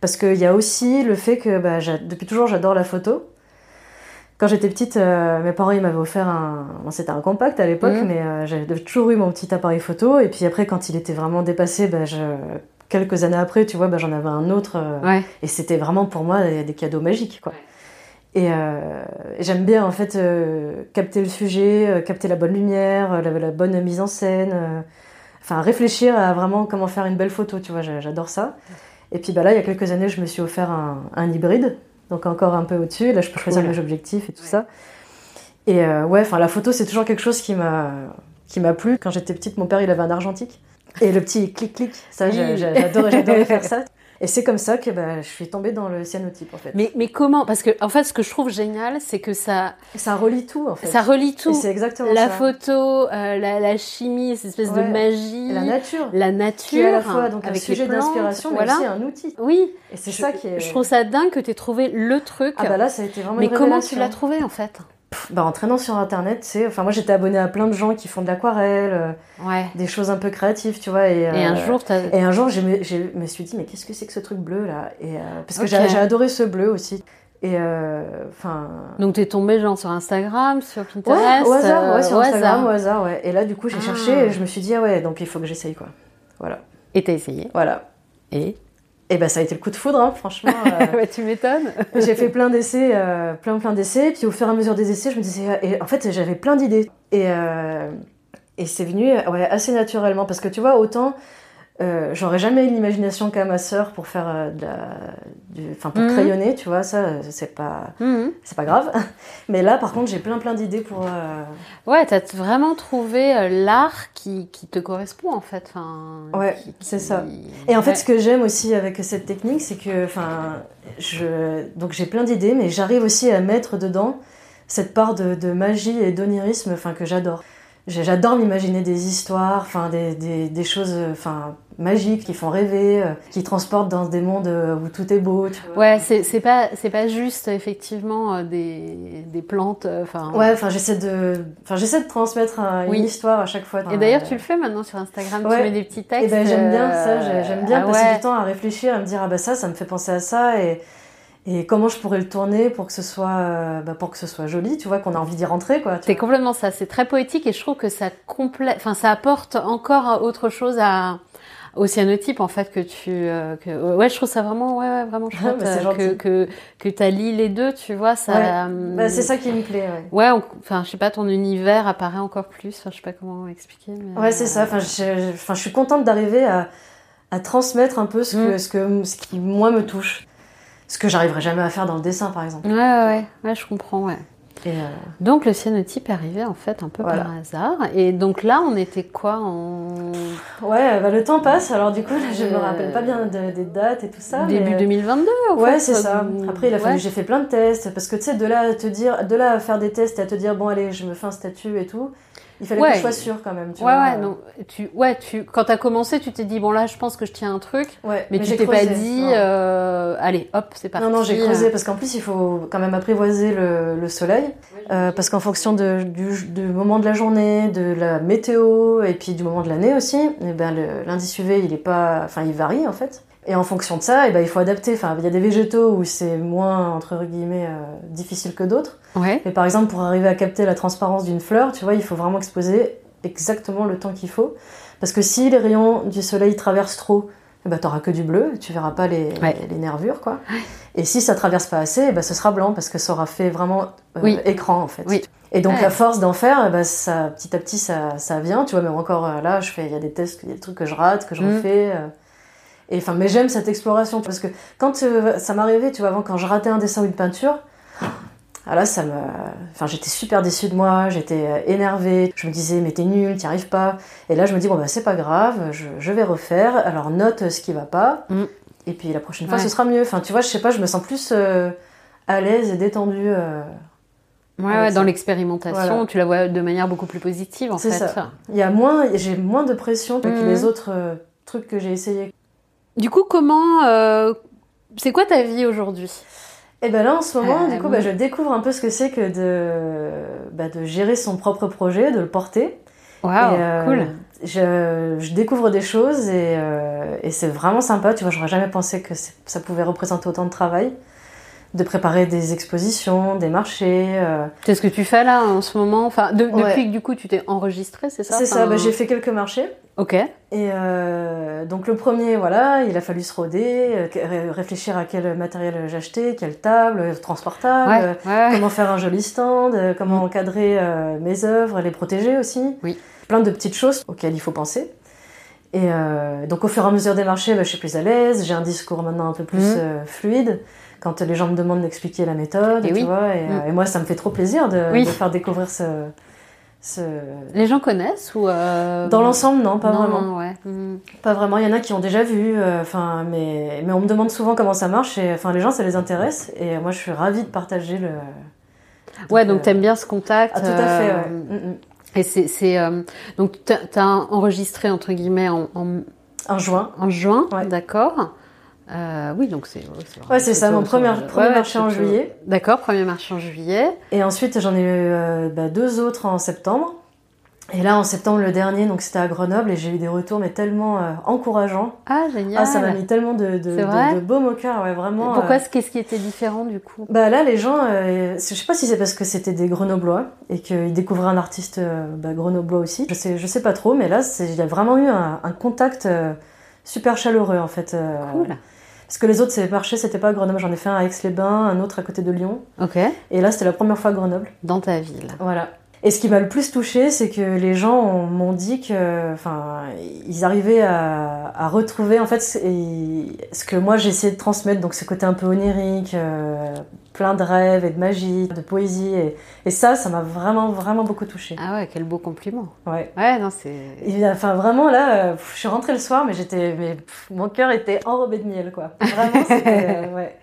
Parce qu'il y a aussi le fait que j'a- depuis toujours, j'adore la photo. Quand j'étais petite, euh, mes parents ils m'avaient offert un. Bon, c'était un compact à l'époque, Mhm. mais euh, j'avais toujours eu mon petit appareil photo. Et puis après, quand il était vraiment dépassé, je... quelques années après, tu vois, ben, j'en avais un autre. euh, Ouais. et c'était vraiment pour moi des, cadeaux magiques, quoi. Et j'aime bien en fait capter le sujet, capter la bonne lumière, la, la bonne mise en scène, enfin réfléchir à vraiment comment faire une belle photo, tu vois, j'a- j'adore ça. Et puis bah là, il y a quelques années, je me suis offert un, un hybride, donc encore un peu au-dessus. Là, je peux choisir Cool. mes objectifs et tout Ouais. ça. Et euh, ouais, enfin la photo, c'est toujours quelque chose qui m'a qui m'a plu. Quand j'étais petite, mon père, il avait un argentique. Et le petit clic-clic, ça, j'adorais, j'adorais faire ça. Et c'est comme ça que bah, je suis tombée dans le cyanotype, en fait. Mais, mais comment? Parce que, en fait, ce que je trouve génial, c'est que ça, Ça relie tout, en fait. ça relie tout. c'est exactement La ça. photo, euh, la, la chimie, cette espèce Ouais. de magie, Et la nature. la nature, Qui est à la fois donc un avec sujet les plantes, d'inspiration, mais voilà. aussi un outil. Oui, Et c'est ça qui est. je trouve ça dingue que tu aies trouvé le truc. Ah bah là, ça a été vraiment mais une comment tu l'as trouvé en fait? Bah en traînant sur internet, tu sais. Enfin, moi j'étais abonnée à plein de gens qui font de l'aquarelle, euh, Ouais. des choses un peu créatives, tu vois. Et, Et un euh, jour. Et un jour, je me, je me suis dit, mais qu'est-ce que c'est que ce truc bleu là? Et, euh, Parce que j'ai adoré ce bleu aussi. Et euh, enfin. Donc t'es tombé genre sur Instagram, sur Ouais, Pinterest au hasard, ouais, euh, sur au Instagram, hasard. au hasard, ouais. Et là, du coup, j'ai Ah. cherché et je me suis dit, ah ouais, donc il faut que j'essaye, quoi. Voilà. Et t'as essayé. Voilà. Et Et ben, ça a été le coup de foudre, hein, franchement. euh, bah, Tu m'étonnes. J'ai fait plein d'essais, euh, plein plein d'essais, puis au fur et à mesure des essais, je me disais, euh, et en fait, j'avais plein d'idées. Et, euh, et c'est venu ouais, assez naturellement, parce que tu vois, autant euh, j'aurais jamais eu l'imagination qu'a ma sœur pour faire euh, de la, du, enfin pour Mhm. crayonner, tu vois, ça, euh, c'est pas, Mhm. c'est pas grave. Mais là, par contre, j'ai plein plein d'idées pour. euh, Ouais, t'as vraiment trouvé l'art qui, qui te correspond en fait. Enfin, Ouais, qui- c'est ça. Et en fait, Ouais. ce que j'aime aussi avec cette technique, c'est que, enfin, je, donc j'ai plein d'idées, mais j'arrive aussi à mettre dedans cette part de, de magie et d'onirisme, enfin, que j'adore. J'adore m'imaginer des histoires, enfin, des, des, des choses, euh, enfin, magiques qui font rêver, euh, qui transportent dans des mondes euh, où tout est beau. Tu vois. Ouais, c'est pas c'est pas juste effectivement des, des plantes. Enfin. Ouais, enfin, j'essaie de, enfin, j'essaie de transmettre un- une Oui. histoire à chaque fois. Et d'ailleurs, tu le fais maintenant sur Instagram. Ouais. Tu mets des petits textes. Et ben j'aime bien ça, j'ai- j'aime bien ah passer ouais. du temps à réfléchir, à me dire ah bah ça, ça me fait penser à ça et, et comment je pourrais le tourner pour que ce soit euh, bah, pour que ce soit joli, tu vois, qu'on a envie d'y rentrer quoi. tu C'est complètement ça. C'est très poétique et je trouve que ça complète. Enfin, ça apporte encore autre chose à au cyanotype en fait que tu euh, que ouais je trouve ça vraiment ouais, ouais vraiment chouette bah, euh, que que que t'allies les deux tu vois ça Ouais. euh, Bah, c'est ça qui me plaît. Ouais, ouais enfin je sais pas ton univers apparaît encore plus enfin je sais pas comment expliquer mais ouais c'est ça. Enfin, je, je- enfin, je suis contente d'arriver à, à transmettre un peu ce que Mm. ce que ce qui moi me touche, ce que j'arriverai jamais à faire dans le dessin par exemple. ouais ouais ouais, je comprends ouais Et, euh, donc le cyanotype est arrivé en fait un peu Voilà. par hasard et donc là on était quoi en ouais, bah, le temps passe. Alors du coup, là, je me Euh, rappelle pas bien de- des dates et tout ça. début mais, euh, 2022 en Ouais, c'est ça. ou- Après, il a fallu, ouais. j'ai fait plein de tests parce que tu sais, de là à te dire, de là à faire des tests et à te dire, bon, allez, je me fais un statut et tout, il fallait Ouais. que je sois sûre quand même. Tu Ouais, vois. ouais, non. Tu, ouais, tu, quand t'as commencé, tu t'es dit, bon, là, je pense que je tiens un truc. Ouais, Mais, tu t'es pas dit, euh, allez, hop, c'est parti. Non, non, j'ai euh. creusé parce qu'en plus, il faut quand même apprivoiser le, le soleil. euh, parce qu'en fonction de- du, du moment de la journée, de la météo et puis du moment de l'année aussi, eh ben, l'indice UV, il est pas, enfin, il varie en fait. Et en fonction de ça, eh ben, il faut adapter. Enfin, il y a des végétaux où c'est moins, entre guillemets, euh, difficile que d'autres. Ouais. Mais par exemple, pour arriver à capter la transparence d'une fleur, tu vois, il faut vraiment exposer exactement le temps qu'il faut. Parce que si les rayons du soleil traversent trop, eh ben, t'auras que du bleu, tu verras pas les, Ouais. les nervures, quoi. Et si ça traverse pas assez, eh ben, ce sera blanc parce que ça aura fait vraiment euh, Oui. écran, en fait. Oui. Et donc, Ouais. à force d'en faire, eh ben, ça, petit à petit, ça, ça vient, tu vois. Même encore euh, là, je fais, il y a des tests, il y a des trucs que je rate, que je Mm. refais. euh. Et enfin, mais j'aime cette exploration parce que quand euh, ça m'arrivait, tu vois, avant, quand je ratais un dessin ou une peinture, ah là, ça me. Enfin, j'étais super déçue de moi, j'étais euh, énervée. Je me disais, mais t'es nul, t'y arrives pas. Et là, je me dis, bon, bah, c'est pas grave, je, je vais refaire. Alors, note ce qui va pas. Mm. Et puis, la prochaine fois, Ouais. ce sera mieux. Enfin, tu vois, je sais pas, je me sens plus euh, à l'aise et détendue. euh. Ouais, ouais, dans l'expérimentation, Voilà. tu la vois de manière beaucoup plus positive en C'est fait. ça. Il y a moins, j'ai moins de pression que Mhm. les autres euh, trucs que j'ai essayé. Du coup, comment. euh, C'est quoi ta vie aujourd'hui? Et ben là, en ce moment, Euh, du coup, bah, je découvre un peu ce que c'est que de, bah, de gérer son propre projet, de le porter. Waouh, euh, cool. Je, je découvre des choses et, euh, et c'est vraiment sympa. Tu vois, j'aurais jamais pensé que ça pouvait représenter autant de travail. De préparer des expositions, des marchés. euh. C'est ce que tu fais là en ce moment enfin, de- Ouais. Depuis que du coup tu t'es enregistré, c'est ça? C'est ça, bah, j'ai fait quelques marchés. Ok. Et euh, donc le premier, voilà, il a fallu se roder, euh, ré- réfléchir à quel matériel j'achetais, quelle table, transportable, Ouais, euh, comment faire un joli stand, comment Mm. encadrer mes œuvres, les protéger aussi. Oui. Plein de petites choses auxquelles il faut penser. Et donc au fur et à mesure des marchés, bah, je suis plus à l'aise, j'ai un discours maintenant un peu plus Mm. fluide. Quand les gens me demandent d'expliquer la méthode, Et tu oui. vois, et, euh, Mm. et moi ça me fait trop plaisir de, Oui. de faire découvrir ce... ce... Les gens connaissent ou euh, Dans l'ensemble, non, pas non, vraiment. non, ouais. Mhm. Pas vraiment, il y en a qui ont déjà vu, euh, mais, mais on me demande souvent comment ça marche, et enfin, les gens, ça les intéresse, et moi, je suis ravie de partager le. Ouais, donc euh, t'aimes bien ce contact. Ah, tout à fait, ouais. Mm, mm. Et c'est, c'est donc t'as, t'as enregistré entre guillemets en, en, En juin. en juin, Ouais. d'accord. Euh, oui, donc c'est. c'est, Ouais, c'est ça, mon premier- premier marché en juillet. D'accord, premier marché en juillet. Et ensuite, j'en ai eu euh, bah, deux autres en septembre. Et là, en septembre, le dernier, donc c'était à Grenoble, et j'ai eu des retours, mais tellement euh, encourageants. Ah, génial. Ah, ça m'a mis tellement de, de, de, de baume au cœur, ouais, vraiment. Pourquoi euh, Qu'est-ce qui était différent du coup? Bah là, les gens, je sais pas si c'est parce que c'était des Grenoblois et qu'ils découvraient un artiste bah, grenoblois aussi. Je sais, je sais pas trop, mais là, il y a vraiment eu un, un contact super chaleureux en fait. Cool. Parce que les autres, ces marchés, c'était pas à Grenoble. J'en ai fait un à Aix-les-Bains, un autre à côté de Lyon. Ok. Et là, c'était la première fois à Grenoble. Dans ta ville. Voilà. Et ce qui m'a le plus touché, c'est que les gens ont- m'ont dit que, enfin, ils arrivaient à, à retrouver en fait ce, que moi j'ai essayé de transmettre, donc ce côté un peu onirique, euh, plein de rêves et de magie, de poésie, et, et ça, ça m'a vraiment, vraiment beaucoup touché. Ah ouais, quel beau compliment. Ouais. Ouais, non, c'est. Enfin, vraiment là, euh, je suis rentrée le soir, mais j'étais, mais pff, mon cœur était enrobé de miel, quoi. Vraiment, c'était, euh, ouais.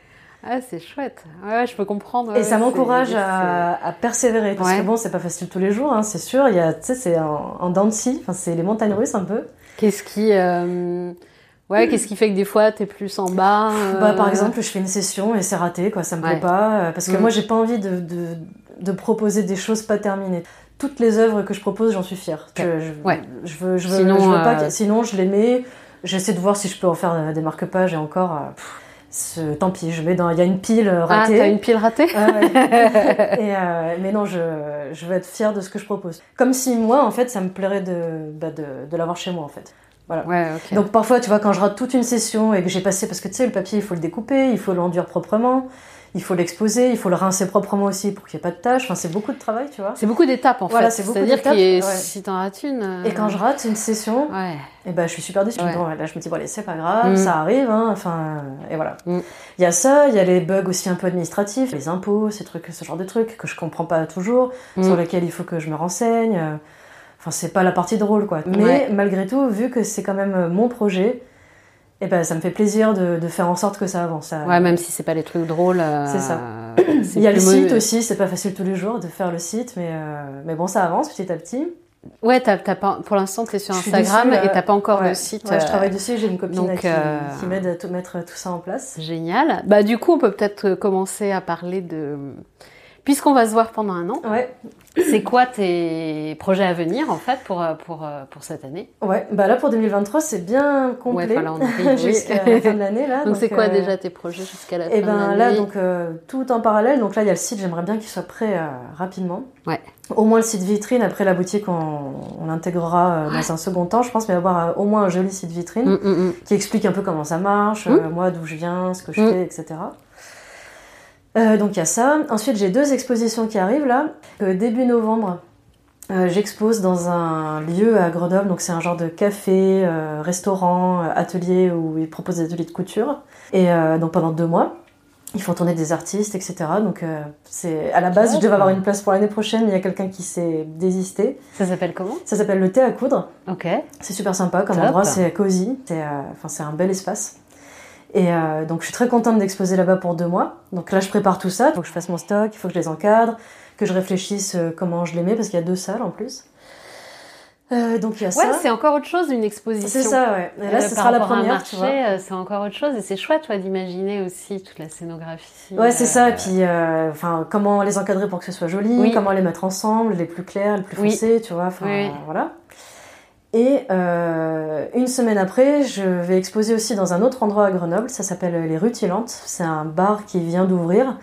Ah, c'est chouette. Ouais, je peux comprendre. Et ouais, ça m'encourage à, à persévérer parce Ouais. que bon, c'est pas facile tous les jours, hein, c'est sûr. Il y a, tu sais, c'est en, scie, enfin, c'est les montagnes russes un peu. Qu'est-ce qui. euh, Ouais, qu'est-ce qui fait que des fois t'es plus en bas euh, Bah, par exemple, je fais une session et c'est raté, quoi, ça me plaît pas. euh, Parce que Mm. moi, j'ai pas envie de, de, de proposer des choses pas terminées. Toutes les œuvres que je propose, j'en suis fière. Je, je, Ouais. je veux, je veux, Sinon, je veux pas euh, sinon, je les mets. J'essaie de voir si je peux en faire des marque-pages et encore. pff, ce- tant pis, je mets dans. Il y a une pile Ah, ratée. t'as une pile ratée Ah. Et, euh, mais non, je, je veux être fière de ce que je propose. Comme si moi, en fait, ça me plairait de, bah, de, de l'avoir chez moi, en fait. Ouais, ok. Donc parfois, tu vois, quand je rate toute une session et que j'ai passé, parce que tu sais, le papier, il faut le découper, il faut l'enduire proprement, il faut l'exposer, il faut le rincer proprement aussi pour qu'il n'y ait pas de taches. Enfin, c'est beaucoup de travail, tu vois. C'est beaucoup d'étapes en Voilà, fait. C'est-à-dire que ouais. si t'en rates une. euh, Et quand je rate une session, Ouais. et ben, je suis super déçue. Ouais. Bon, là, je me dis, bon, allez, c'est pas grave, Mm. ça arrive, hein, enfin, et voilà. Mm. Il y a ça, il y a les bugs aussi un peu administratifs, les impôts, ces trucs, ce genre de trucs que je comprends pas toujours, Mm. sur lesquels il faut que je me renseigne. Enfin, c'est pas la partie drôle, quoi. Mais malgré tout, vu que c'est quand même mon projet, et ben, ça me fait plaisir de, de faire en sorte que ça avance. Ça- Ouais, même si c'est pas les trucs drôles. euh, C'est ça. Il y a le site aussi, c'est pas facile tous les jours de faire le site, mais, euh, mais bon, ça avance petit à petit. Ouais, t'as, t'as pas, pour l'instant, t'es sur Je suis Instagram dessus, et t'as pas encore Ouais. le site. Ouais, je euh, travaille dessus, j'ai une copine donc, qui, euh, qui m'aide à tout mettre tout ça en place. Génial. Bah, du coup, on peut peut-être commencer à parler de. Puisqu'on va se voir pendant un an, Ouais, c'est quoi tes projets à venir en fait pour, euh, pour, euh, pour cette année? Ouais. Bah là pour 2023, c'est bien Ouais, complet oui. jusqu'à la fin de l'année là. Donc, c'est quoi euh, déjà tes projets jusqu'à la Et fin de ben l'année? là donc euh, tout en parallèle. Donc là il y a le site, j'aimerais bien qu'il soit prêt euh, rapidement. Ouais. Au moins le site vitrine. Après la boutique, on, on l'intégrera dans un second temps, je pense, mais avoir au moins un joli site vitrine. Mm, mm, mm. qui explique un peu comment ça marche, moi d'où je viens, ce que je fais, etc. Euh, donc il y a ça. Ensuite, j'ai deux expositions qui arrivent là. Euh, début novembre, euh, j'expose dans un lieu à Grenoble. Donc c'est un genre de café, restaurant, atelier où ils proposent des ateliers de couture. Et donc pendant deux mois, ils font tourner des artistes, etc. Donc c'est à la base, je devais avoir une place pour l'année prochaine, mais il y a quelqu'un qui s'est désisté. Ça s'appelle comment? Ça s'appelle le thé à coudre. Ok. C'est super sympa comme Top. endroit, c'est cosy, c'est enfin, c'est un bel espace. Et euh, donc je suis très contente d'exposer là-bas pour deux mois. Donc là je prépare tout ça, il faut que je fasse mon stock, il faut que je les encadre, que je réfléchisse euh, comment je les mets, parce qu'il y a deux salles en plus. Euh, donc il y a Ouais, ça. c'est encore autre chose, une exposition. C'est ça, ouais. Et là ce sera la première, tu vois. marché, c'est encore autre chose et c'est chouette, ouais, d'imaginer aussi toute la scénographie. Ouais, c'est euh, ça. Et puis, euh, enfin, comment les encadrer pour que ce soit joli, Oui. comment les mettre ensemble, les plus clairs, les plus Oui. foncés, tu vois. Enfin, Oui. voilà. Et euh, une semaine après, je vais exposer aussi dans un autre endroit à Grenoble. Ça s'appelle les Rutilantes. C'est un bar qui vient d'ouvrir.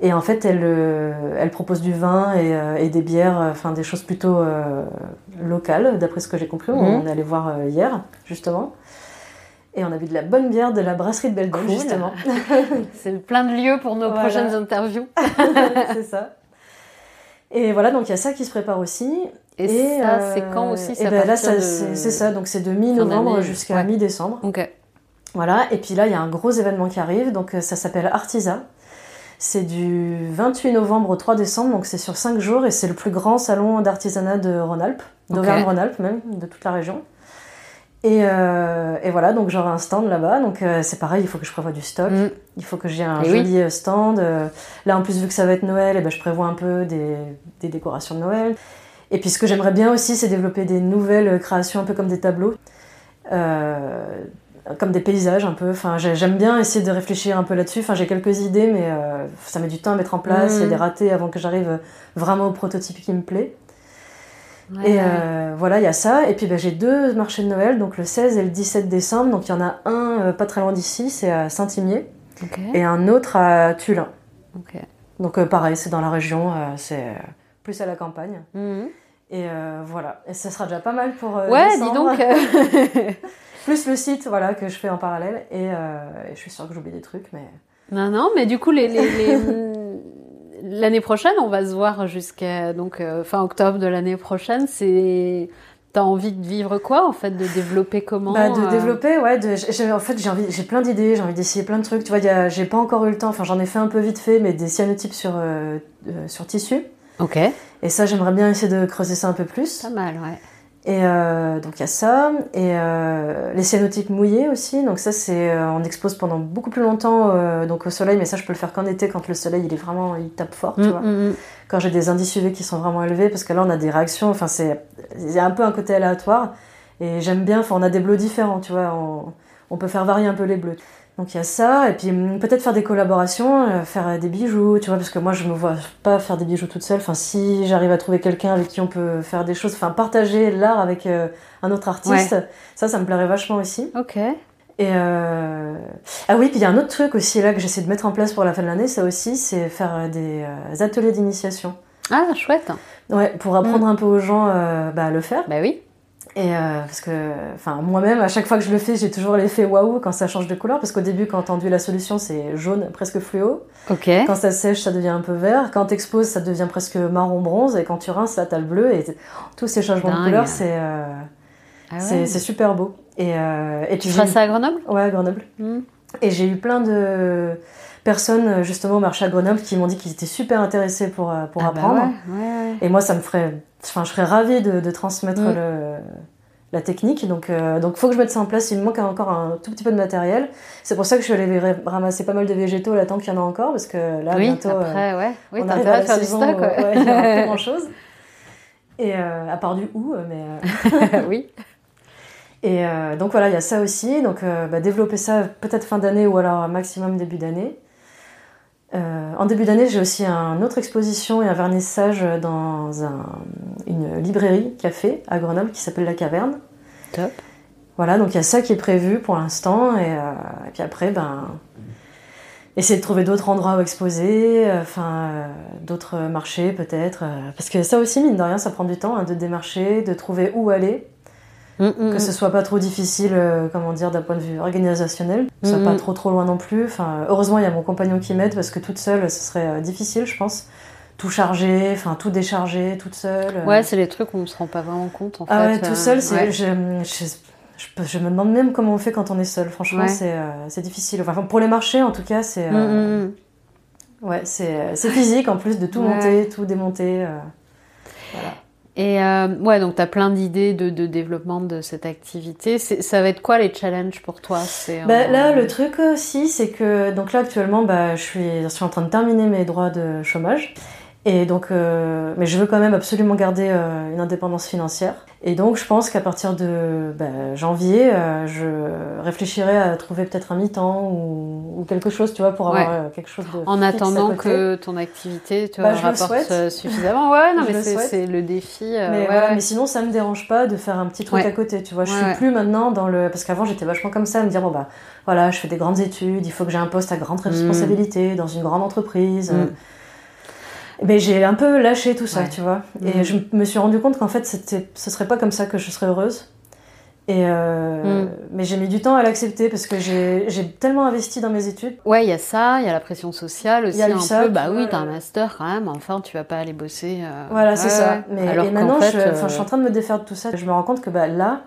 Et en fait, elle, euh, elle propose du vin et, euh, et des bières, euh, enfin des choses plutôt euh, locales, d'après ce que j'ai compris. Mhm. On est allé voir euh, hier, justement. Et on a bu de la bonne bière de la brasserie de Cool. justement. C'est plein de lieux pour nos Voilà. prochaines interviews. c'est ça. Et voilà, donc il y a ça qui se prépare aussi. Et, ça, euh, c'est quand aussi à ben là, ça, de- c'est ça, donc c'est de mi-novembre jusqu'à ouais. mi-décembre. Ok. Voilà, et puis là, il y a un gros événement qui arrive, donc euh, ça s'appelle Artisa. C'est du 28 novembre au 3 décembre, donc c'est sur 5 jours, et c'est le plus grand salon d'artisanat de Rhône-Alpes, d'Auvergne-Rhône-Alpes même, de toute la région. Et, euh, et voilà, donc j'aurai un stand là-bas, donc euh, c'est pareil, il faut que je prévoie du stock. Mm. Il faut que j'ai un Et oui. joli stand. Là, en plus, vu que ça va être Noël, eh ben, je prévois un peu des, des décorations de Noël. Et puis, ce que j'aimerais bien aussi, c'est développer des nouvelles créations, un peu comme des tableaux, euh, comme des paysages, un peu. Enfin, j'ai- j'aime bien essayer de réfléchir un peu là-dessus. Enfin, j'ai quelques idées, mais euh, ça met du temps à mettre en place. Il y a Mhm. des ratés avant que j'arrive vraiment au prototype qui me plaît. Ouais, Et ouais. euh, voilà, il y a ça. Et puis ben, j'ai deux marchés de Noël, donc le 16 et le 17 décembre. Donc il y en a un euh, pas très loin d'ici, c'est à Saint-Imier, et un autre à Tulin. Donc euh, pareil, c'est dans la région, euh, c'est euh, plus à la campagne. Mhm. Et euh, voilà, et ça sera déjà pas mal pour euh, Ouais, dis décembre. donc. euh, Plus le site, voilà, que je fais en parallèle. Et, euh, et je suis sûre que j'oublie des trucs, mais... non, non, mais du coup, les, les- les- l'année prochaine, on va se voir jusqu'à donc euh, fin octobre de l'année prochaine. C'est T'as envie de vivre quoi en fait, de développer comment Bah, de euh, développer, ouais. De, j'ai- en fait, j'ai envie, j'ai plein d'idées, j'ai envie d'essayer plein de trucs. Tu vois, il y a- j'ai pas encore eu le temps. Enfin, j'en ai fait un peu vite fait, mais des cyanotypes sur euh, sur tissu. Ok, Et ça, j'aimerais bien essayer de creuser ça un peu plus. pas mal, ouais. Et euh, donc il y a ça, et euh, les cyanotypes mouillés aussi. Donc ça, c'est euh, on expose pendant beaucoup plus longtemps, euh, donc au soleil. Mais ça, je peux le faire qu'en été, quand le soleil il est vraiment, il tape fort, tu Mm, vois. mm, mm. Quand j'ai des indices UV qui sont vraiment élevés, parce que là, on a des réactions. Enfin, c'est il y a un peu un côté aléatoire. Et j'aime bien. Enfin, on a des bleus différents, tu vois. On, on peut faire varier un peu les bleus. Donc il y a ça, et puis hum, peut-être faire des collaborations, euh, faire euh, des bijoux, tu vois, parce que moi je me vois pas faire des bijoux toute seule. Enfin, si j'arrive à trouver quelqu'un avec qui on peut faire des choses, enfin partager l'art avec euh, un autre artiste, ça, ça me plairait vachement aussi. Ok. Et euh... ah oui, puis il y a un autre truc aussi là que j'essaie de mettre en place pour la fin de l'année, ça aussi, c'est faire des ateliers d'initiation. Ah, chouette. Ouais, pour apprendre un peu aux gens euh, bah, à le faire. Bah oui. Et euh, parce que, enfin, moi-même, à chaque fois que je le fais, j'ai toujours l'effet waouh quand ça change de couleur. Parce qu'au début, quand t'enduis la solution, c'est jaune, presque fluo. Ok. Quand ça sèche, ça devient un peu vert. Quand t'exposes, ça devient presque marron bronze. Et quand tu rinces, là, t'as le bleu. Et tous ces changements Dingue. de couleur, c'est euh, Ah ouais. c'est c'est super beau. Et, euh, et Tu j'ai- ça à Grenoble? Ouais, à Grenoble. Mm. Et j'ai eu plein de personnes, justement, au marché à Grenoble, qui m'ont dit qu'ils étaient super intéressés pour, euh, pour Ah bah apprendre. ouais, ouais, ouais. Et moi, ça me ferait. Enfin, je serais ravie de, de transmettre Mm. le, la technique. Donc, euh, donc, faut que je mette ça en place. Il me manque encore un tout petit peu de matériel. C'est pour ça que je suis allée ra- ramasser pas mal de végétaux là tant qu'il y en a encore, parce que là, oui, bientôt, euh, après, ouais. Oui, on arrive à à la faire du stock, où, ouais. ouais, il y aura plus grand chose. Et euh, à part du hou, mais. euh, oui. Et euh, donc voilà, il y a ça aussi. Donc euh, bah, développer ça peut-être fin d'année ou alors maximum début d'année. Euh, en début d'année, j'ai aussi une autre exposition et un vernissage dans un- une librairie café à Grenoble qui s'appelle La Caverne. Top. Voilà, donc il y a ça qui est prévu pour l'instant. Et, euh, et puis après, ben, essayer de trouver d'autres endroits où exposer, euh, enfin, euh, d'autres marchés peut-être. parce que ça aussi, mine de rien, ça prend du temps hein, de démarcher, de trouver où aller. Mm, mm, que mm. ce soit pas trop difficile, euh, comment dire, d'un point de vue organisationnel, que ce soit pas trop trop loin non plus. Enfin, heureusement, il y a mon compagnon qui m'aide parce que toute seule, ce serait euh, difficile, je pense. Tout charger, enfin tout décharger, toute seule. euh. Ouais, c'est les trucs où on se rend pas vraiment compte en ah fait. ouais, tout seul, c'est, ouais. je, je, je peux- je me demande même comment on fait quand on est seul. Franchement, Ouais. c'est, euh, difficile. Enfin, pour les marchés, en tout cas, c'est, euh, ouais, c'est, physique en plus de tout monter, tout démonter. euh. Et euh, ouais, donc tu as plein d'idées de, de développement de cette activité. Ça va être quoi les challenges pour toi? Bah, là, le truc aussi, c'est que donc là actuellement, bah, je suis, je suis en train de terminer mes droits de chômage. Et donc, euh, mais je veux quand même absolument garder euh, une indépendance financière. Et donc, je pense qu'à partir de bah, janvier, euh, je réfléchirai à trouver peut-être un mi-temps ou, ou quelque chose, tu vois, pour avoir Ouais. quelque chose de En fixe à attendant côté. que ton activité te Bah, rapporte suffisamment. Ouais, non, Je mais c'est le défi. Mais, ouais, voilà, ouais. mais sinon, ça me dérange pas de faire un petit truc à côté, tu vois. Je suis plus maintenant dans le. Parce qu'avant, j'étais vachement comme ça, à me dire, bon, bah, voilà, je fais des grandes études, il faut que j'ai un poste à grande responsabilité dans une grande entreprise. Mm. Mais j'ai un peu lâché tout ça, Ouais. tu vois. Et Mm. je me suis rendu compte qu'en fait, c'était, ce serait pas comme ça que je serais heureuse. Et euh, Mm. Mais j'ai mis du temps à l'accepter parce que j'ai, j'ai tellement investi dans mes études. Ouais, il y a ça, il y a la pression sociale aussi Il y a un ça, peu. Bah oui, t'as un euh, master quand même, enfin tu vas pas aller bosser. euh, Voilà, c'est ouais, ça. Mais, Alors et maintenant, fait, je, euh, je suis en train de me défaire de tout ça. Je me rends compte que bah, là,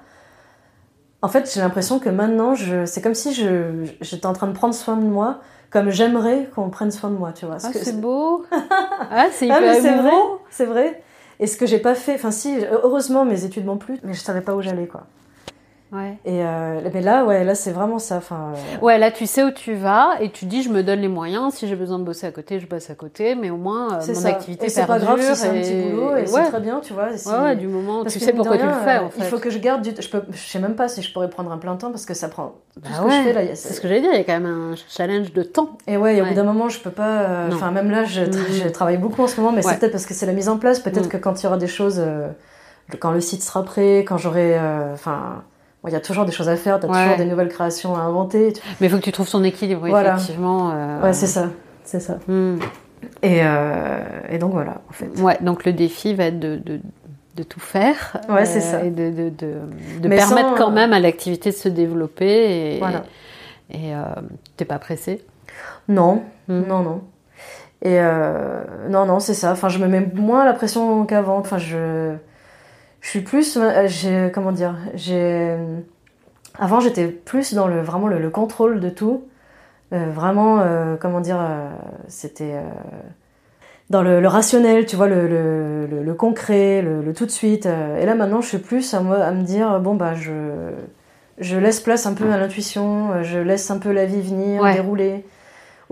en fait, j'ai l'impression que maintenant, je, c'est comme si je, j'étais en train de prendre soin de moi, comme j'aimerais qu'on prenne soin de moi, tu vois. Ah, que- c'est beau. ah, c'est Ah, hyper mais c'est vrai, c'est vrai. Et ce que j'ai pas fait, enfin si, heureusement mes études m'ont plu, mais je savais pas où j'allais quoi. Ouais. Et euh, mais là, ouais, là c'est vraiment ça. Enfin, euh, Ouais, là tu sais où tu vas et tu dis je me donne les moyens. Si j'ai besoin de bosser à côté, je bosse à côté, mais au moins euh, c'est mon ça. activité et c'est pas grave si c'est un petit et- boulot et ouais. c'est très bien, tu vois. si- Ouais, du moment Parce tu que sais pourquoi tu le fais en fait. Il faut que je garde du. Je peux, je sais même pas si je pourrais prendre un plein temps parce que ça prend tout Bah ce que je fais là. a- C'est ce que j'allais dire, il y a quand même un challenge de temps. Et ouais, au bout d'un moment, je peux pas. euh. Enfin, même là, je, tra- Mhm. je travaille beaucoup en ce moment, mais c'est peut-être parce que c'est la mise en place. Peut-être Mhm. que quand il y aura des choses, quand le site sera prêt, quand j'aurai. euh, Bon, il y a toujours des choses à faire. T'as Ouais. toujours des nouvelles créations à inventer. tu- Mais il faut que tu trouves ton équilibre, Voilà. effectivement. euh, Ouais, c'est ça, c'est ça. hmm. Et, euh, et donc voilà, en fait. Ouais, donc le défi va être de, de, de tout faire. euh, Ouais, c'est ça. Et de, de, permettre sans, quand euh, même à l'activité de se développer. Et, Voilà. et euh, t'es pas pressé? Non, Mhm. non, non. Et euh, non, non, c'est ça. Enfin, je me mets moins la pression qu'avant. Enfin, je, je suis plus, euh, comment dire, j'ai. Avant, j'étais plus dans le vraiment le, le contrôle de tout. Euh, vraiment, euh, comment dire, c'était dans le, le rationnel, tu vois, le, le, le- concret, le, tout de suite. Et là, maintenant, je suis plus à, moi, à me dire, bon, bah, je, je laisse place un peu à l'intuition, je laisse un peu la vie venir, Ouais. dérouler.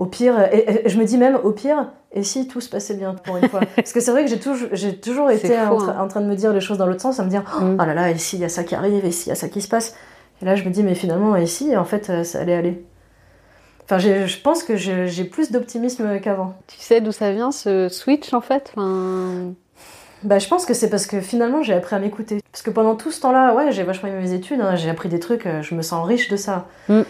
Au pire, et, et je me dis même, au pire, et si tout se passait bien pour une fois Parce que c'est vrai que j'ai toujours, j'ai toujours C'est été fou, en, tra- hein. en train de me dire les choses dans l'autre sens, à me dire, oh, Mm. oh là là, et si il y a ça qui arrive, et si il y a ça qui se passe Et là, je me dis, mais finalement, et si, en fait, euh, ça allait aller. Enfin, je pense que j'ai j'ai plus d'optimisme qu'avant. Tu sais d'où ça vient ce switch en fait? Enfin... Bah, je pense que c'est parce que finalement j'ai appris à m'écouter. Parce que pendant tout ce temps-là, ouais, j'ai vachement aimé mes études, hein, j'ai appris des trucs, euh, je me sens riche de ça. Mm.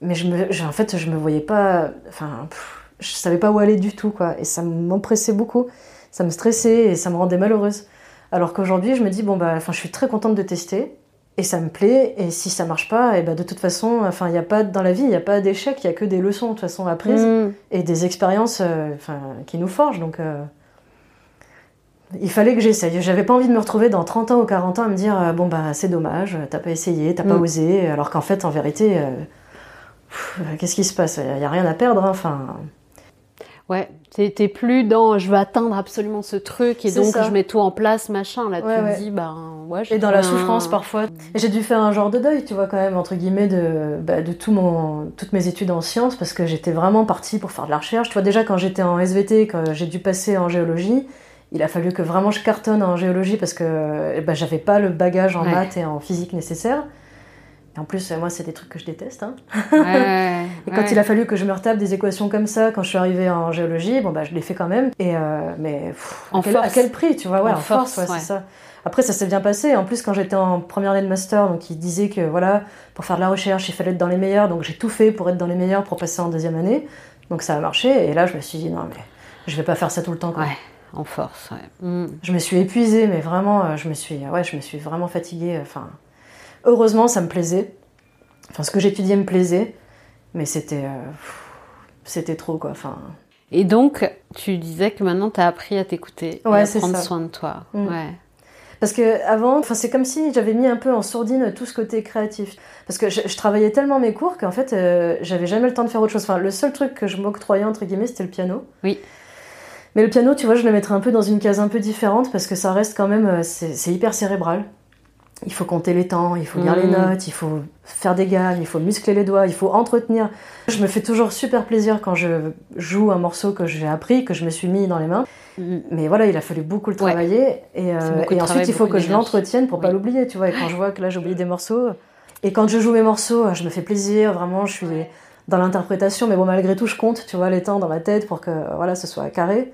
Mais je me, je- en fait, je me voyais pas. Enfin, pff, je savais pas où aller du tout, quoi. Et ça m'empressait beaucoup, ça me stressait et ça me rendait malheureuse. Alors qu'aujourd'hui, je me dis, bon, bah, enfin, je suis très contente de tester. Et ça me plaît, et si ça marche pas, et bah, de toute façon, enfin, il y a pas dans la vie, il n'y a pas d'échec, il y a que des leçons de toute façon apprises Hmm. et des expériences euh, enfin, qui nous forgent. Donc, euh, il fallait que j'essaye. J'avais pas envie de me retrouver dans 30 ans ou 40 ans à me dire euh, bon, bah, c'est dommage, t'as pas essayé, t'as pas Mm. osé, alors qu'en fait, en vérité, euh, qu'est-ce qui se passe? Il n'y a rien à perdre. hein. Enfin, Ouais, t'es plus dans je veux atteindre absolument ce truc et donc ça. je mets tout en place, machin. Là, Ouais, tu ouais. te dis, ben ouais, et dans la un- souffrance parfois. J'ai dû faire un genre de deuil, tu vois, quand même, entre guillemets, de, bah, de tout mon, toutes mes études en sciences, parce que j'étais vraiment partie pour faire de la recherche. Tu vois, déjà, quand j'étais en SVT, quand j'ai dû passer en géologie, il a fallu que vraiment je cartonne en géologie parce que bah, j'avais pas le bagage en Ouais. maths et en physique nécessaire. En plus, euh, moi, c'est des trucs que je déteste. hein. Ouais, Et quand ouais. il a fallu que je me retape des équations comme ça, quand je suis arrivée en géologie, bon, bah, je l'ai fait quand même. Et, euh, mais pff, En à, quel, force. à quel prix, tu vois, ouais, En en, force, force, ouais, ouais. c'est ça. Après, ça s'est bien passé. En plus, quand j'étais en première année de master, donc il disait que voilà, pour faire de la recherche, il fallait être dans les meilleurs. Donc j'ai tout fait pour être dans les meilleurs pour passer en deuxième année. Donc ça a marché. Et là, je me suis dit, non, mais je vais pas faire ça tout le temps. quoi. Ouais, en force, ouais. Hmm. Je me suis épuisée, mais vraiment, euh, je me suis, ouais, je me suis vraiment fatiguée. Enfin, heureusement, ça me plaisait. Enfin, ce que j'étudiais me plaisait, mais c'était, euh, c'était trop quoi. Enfin. Et donc, tu disais que maintenant, tu as appris à t'écouter, Ouais, à c'est prendre ça. soin de toi. Mm. Ouais. Parce que avant, enfin, c'est comme si j'avais mis un peu en sourdine tout ce côté créatif. Parce que je, je travaillais tellement mes cours qu'en fait, euh, j'avais jamais le temps de faire autre chose. Enfin, le seul truc que je m'octroyais entre guillemets, c'était le piano. Oui. Mais le piano, tu vois, je le mettrais un peu dans une case un peu différente parce que ça reste quand même, euh, c'est hyper cérébral. Il faut compter les temps, il faut lire les Mhm. notes, il faut faire des gammes, il faut muscler les doigts, il faut entretenir. Je me fais toujours super plaisir quand je joue un morceau que j'ai appris, que je me suis mis dans les mains. Mm. Mais voilà, il a fallu beaucoup le Ouais. travailler. Et, euh, et ensuite, travail, il faut que je l'entretienne pour pas Oui. l'oublier, tu vois. Et quand je vois que là, j'ai oublié des morceaux. Et quand je joue mes morceaux, je me fais plaisir, vraiment, je suis dans l'interprétation. Mais bon, malgré tout, je compte, tu vois, les temps dans ma tête pour que voilà, ce soit carré.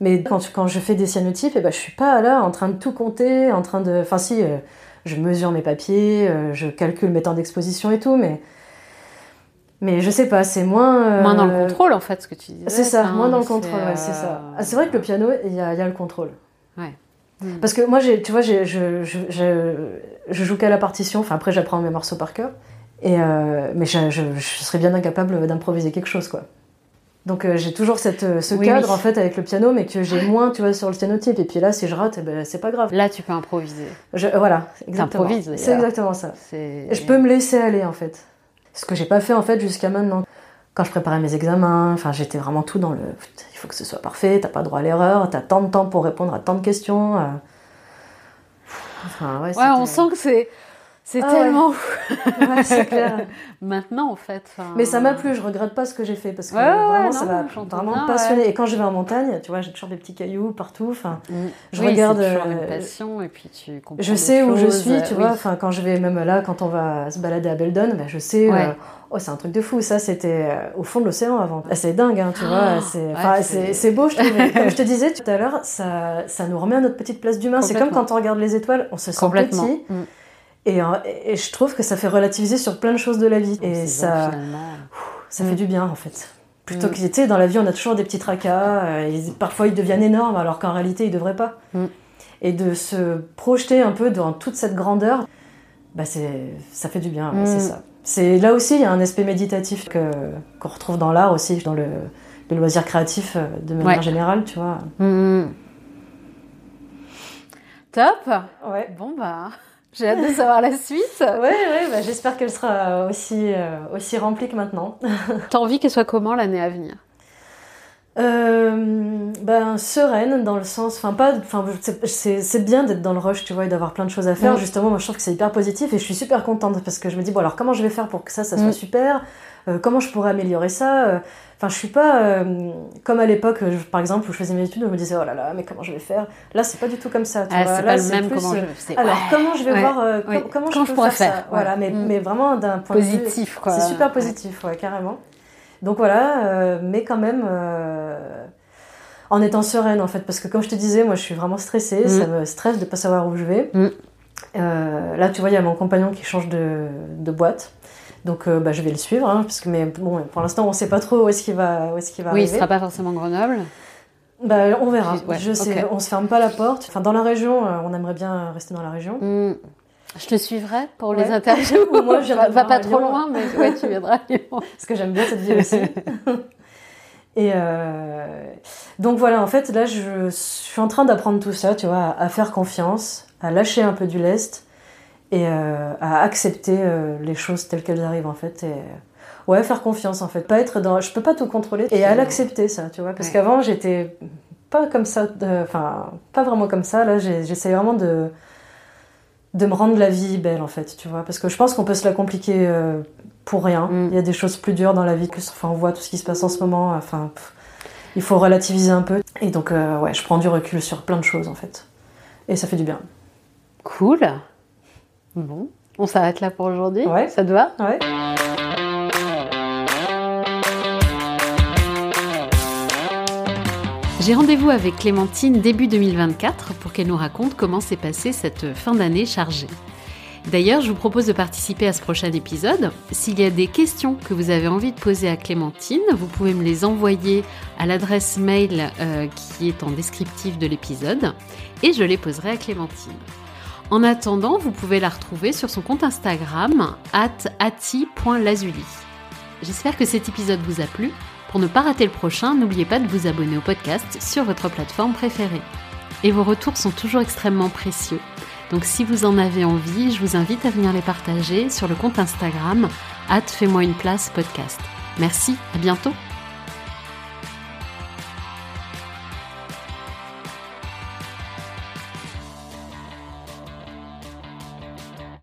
Mais quand, je fais des cyanotypes, eh ben, je suis pas là en train de tout compter, en train de. Enfin, si, euh, je mesure mes papiers, euh, je calcule mes temps d'exposition et tout, mais. Mais je sais pas, c'est moins. euh, Moins dans le contrôle, en fait, ce que tu disais. c'est ça, moins dans le contrôle, ouais, c'est ça. Ah, c'est vrai que le piano, il y a, il y a le contrôle. Ouais. Mm. Parce que moi, tu vois, je, je, je, je joue qu'à la partition, enfin après j'apprends mes morceaux par cœur, et, euh, mais je, je, je serais bien incapable d'improviser quelque chose, quoi. Donc euh, j'ai toujours cette, euh, ce Oui, cadre oui. en fait avec le piano, mais que j'ai moins, tu vois, sur le cyanotype. Et puis là, si je rate, eh ben, c'est pas grave. Là, tu peux improviser. Je, euh, voilà, exactement. C'est exactement ça. Je peux me laisser aller en fait. Ce que j'ai pas fait en fait jusqu'à maintenant. Quand je préparais mes examens, enfin j'étais vraiment tout dans le. Il faut que ce soit parfait, t'as pas droit à l'erreur, t'as tant de temps pour répondre à tant de questions. euh. Enfin, ouais, on sent que c'est, c'est Ah tellement... Ouais, c'est clair. Maintenant, en fait. Mais ça m'a plu, je regrette pas ce que j'ai fait parce que Ouais, ouais, vraiment ouais, ça m'a vraiment bien, passionné. Et quand je vais en montagne, tu vois, j'ai toujours des petits cailloux partout. Enfin, Mm. je Oui, regarde, C'est toujours euh, une passion, et puis tu comprends je sais où je suis, tu euh, vois. oui. Enfin, quand je vais même là, quand on va se balader à Beldon, ben, je sais. Ouais. euh, oh, c'est un truc de fou. Ça, c'était euh, au fond de l'océan avant. Ah, C'est dingue, hein, tu vois. C'est ouais, enfin, beau, je trouve. Comme je te disais tout à l'heure, ça, ça nous remet à notre petite place d'humain. C'est comme quand on regarde les étoiles, on se sent Complètement. petit. Mm. Et, euh, et je trouve que ça fait relativiser sur plein de choses de la vie. Et C'est ça, ça Mm. fait du bien en fait. Plutôt Mm. que, tu sais, dans la vie, on a toujours des petits tracas, euh, parfois ils deviennent énormes alors qu'en réalité ils devraient pas. Mm. Et de se projeter un peu dans toute cette grandeur, bah c'est, ça fait du bien, ouais, Mm. c'est ça. C'est, là aussi, il y a un aspect méditatif que, qu'on retrouve dans l'art aussi, dans le, le loisir créatif euh, de manière Ouais. générale, tu vois. Mm. Top Ouais. Bon, bah, j'ai hâte de savoir la suite. Ouais, ouais, bah, j'espère qu'elle sera aussi, euh, aussi remplie que maintenant. T'as envie qu'elle soit comment l'année à venir? Euh, ben sereine dans le sens enfin pas enfin c'est- bien d'être dans le rush tu vois et d'avoir plein de choses à faire justement moi je trouve que c'est hyper positif et je suis super contente parce que je me dis bon alors comment je vais faire pour que ça ça soit Mm. super? Euh, comment je pourrais améliorer ça Euh, enfin je suis pas euh, comme à l'époque par exemple où je faisais mes études je me disais oh là là mais comment je vais faire? Là c'est pas du tout comme ça tu Ah, vois C'est là pas le même plus, comment je... c'est- alors ouais. comment je vais ouais, voir euh, oui. com- comment, je je peux pourrais faire, faire, ça? Voilà mais, Mm. mais vraiment d'un point de vue Positif, quoi. c'est super positif, ouais, carrément. Donc voilà, euh, mais quand même en étant sereine en fait, parce que comme je te disais, moi je suis vraiment stressée, Mm. ça me stresse de pas savoir où je vais. Mm. Là, tu vois, il y a mon compagnon qui change de, de boîte. Donc euh, bah, je vais le suivre, hein, parce que mais bon, pour l'instant on sait pas trop où est-ce qu'il va, où est-ce qu'il va Oui, il arriver. sera pas forcément Grenoble. Bah, on verra. Ouais, je sais, on se ferme pas la porte. Enfin, dans la région, euh, on aimerait bien rester dans la région. Mm. Je te suivrai pour Ouais. les interviews. Moi, je va, pas trop loin, mais ouais, tu viendras parce que j'aime bien cette ville aussi. Et euh, donc voilà, en fait, là, je suis en train d'apprendre tout ça, tu vois, à faire confiance, à lâcher un peu du lest et euh, à accepter euh, les choses telles qu'elles arrivent, en fait. Et ouais, faire confiance, en fait. Pas être dans. Je peux pas tout contrôler et à l'accepter, ça, tu vois, parce Ouais. qu'avant, j'étais pas comme ça, enfin, pas vraiment comme ça. Là, j'essaie vraiment de de me rendre la vie belle en fait, tu vois, parce que je pense qu'on peut se la compliquer euh, pour rien. Mm. Il y a des choses plus dures dans la vie que, enfin, on voit tout ce qui se passe en ce moment. Enfin, pff, il faut relativiser un peu. Et donc, euh, ouais, je prends du recul sur plein de choses en fait, et ça fait du bien. Cool. Bon, on s'arrête là pour aujourd'hui. Ouais. Ça te va? Ouais. J'ai rendez-vous avec Clémentine début 2024 pour qu'elle nous raconte comment s'est passée cette fin d'année chargée. D'ailleurs, je vous propose de participer à ce prochain épisode. S'il y a des questions que vous avez envie de poser à Clémentine, vous pouvez me les envoyer à l'adresse mail euh, qui est en descriptif de l'épisode et je les poserai à Clémentine. En attendant, vous pouvez la retrouver sur son compte Instagram, ati.lazuli. J'espère que cet épisode vous a plu. Pour ne pas rater le prochain, n'oubliez pas de vous abonner au podcast sur votre plateforme préférée. Et vos retours sont toujours extrêmement précieux. Donc si vous en avez envie, je vous invite à venir les partager sur le compte Instagram, fais-moi une place podcast. Merci, à bientôt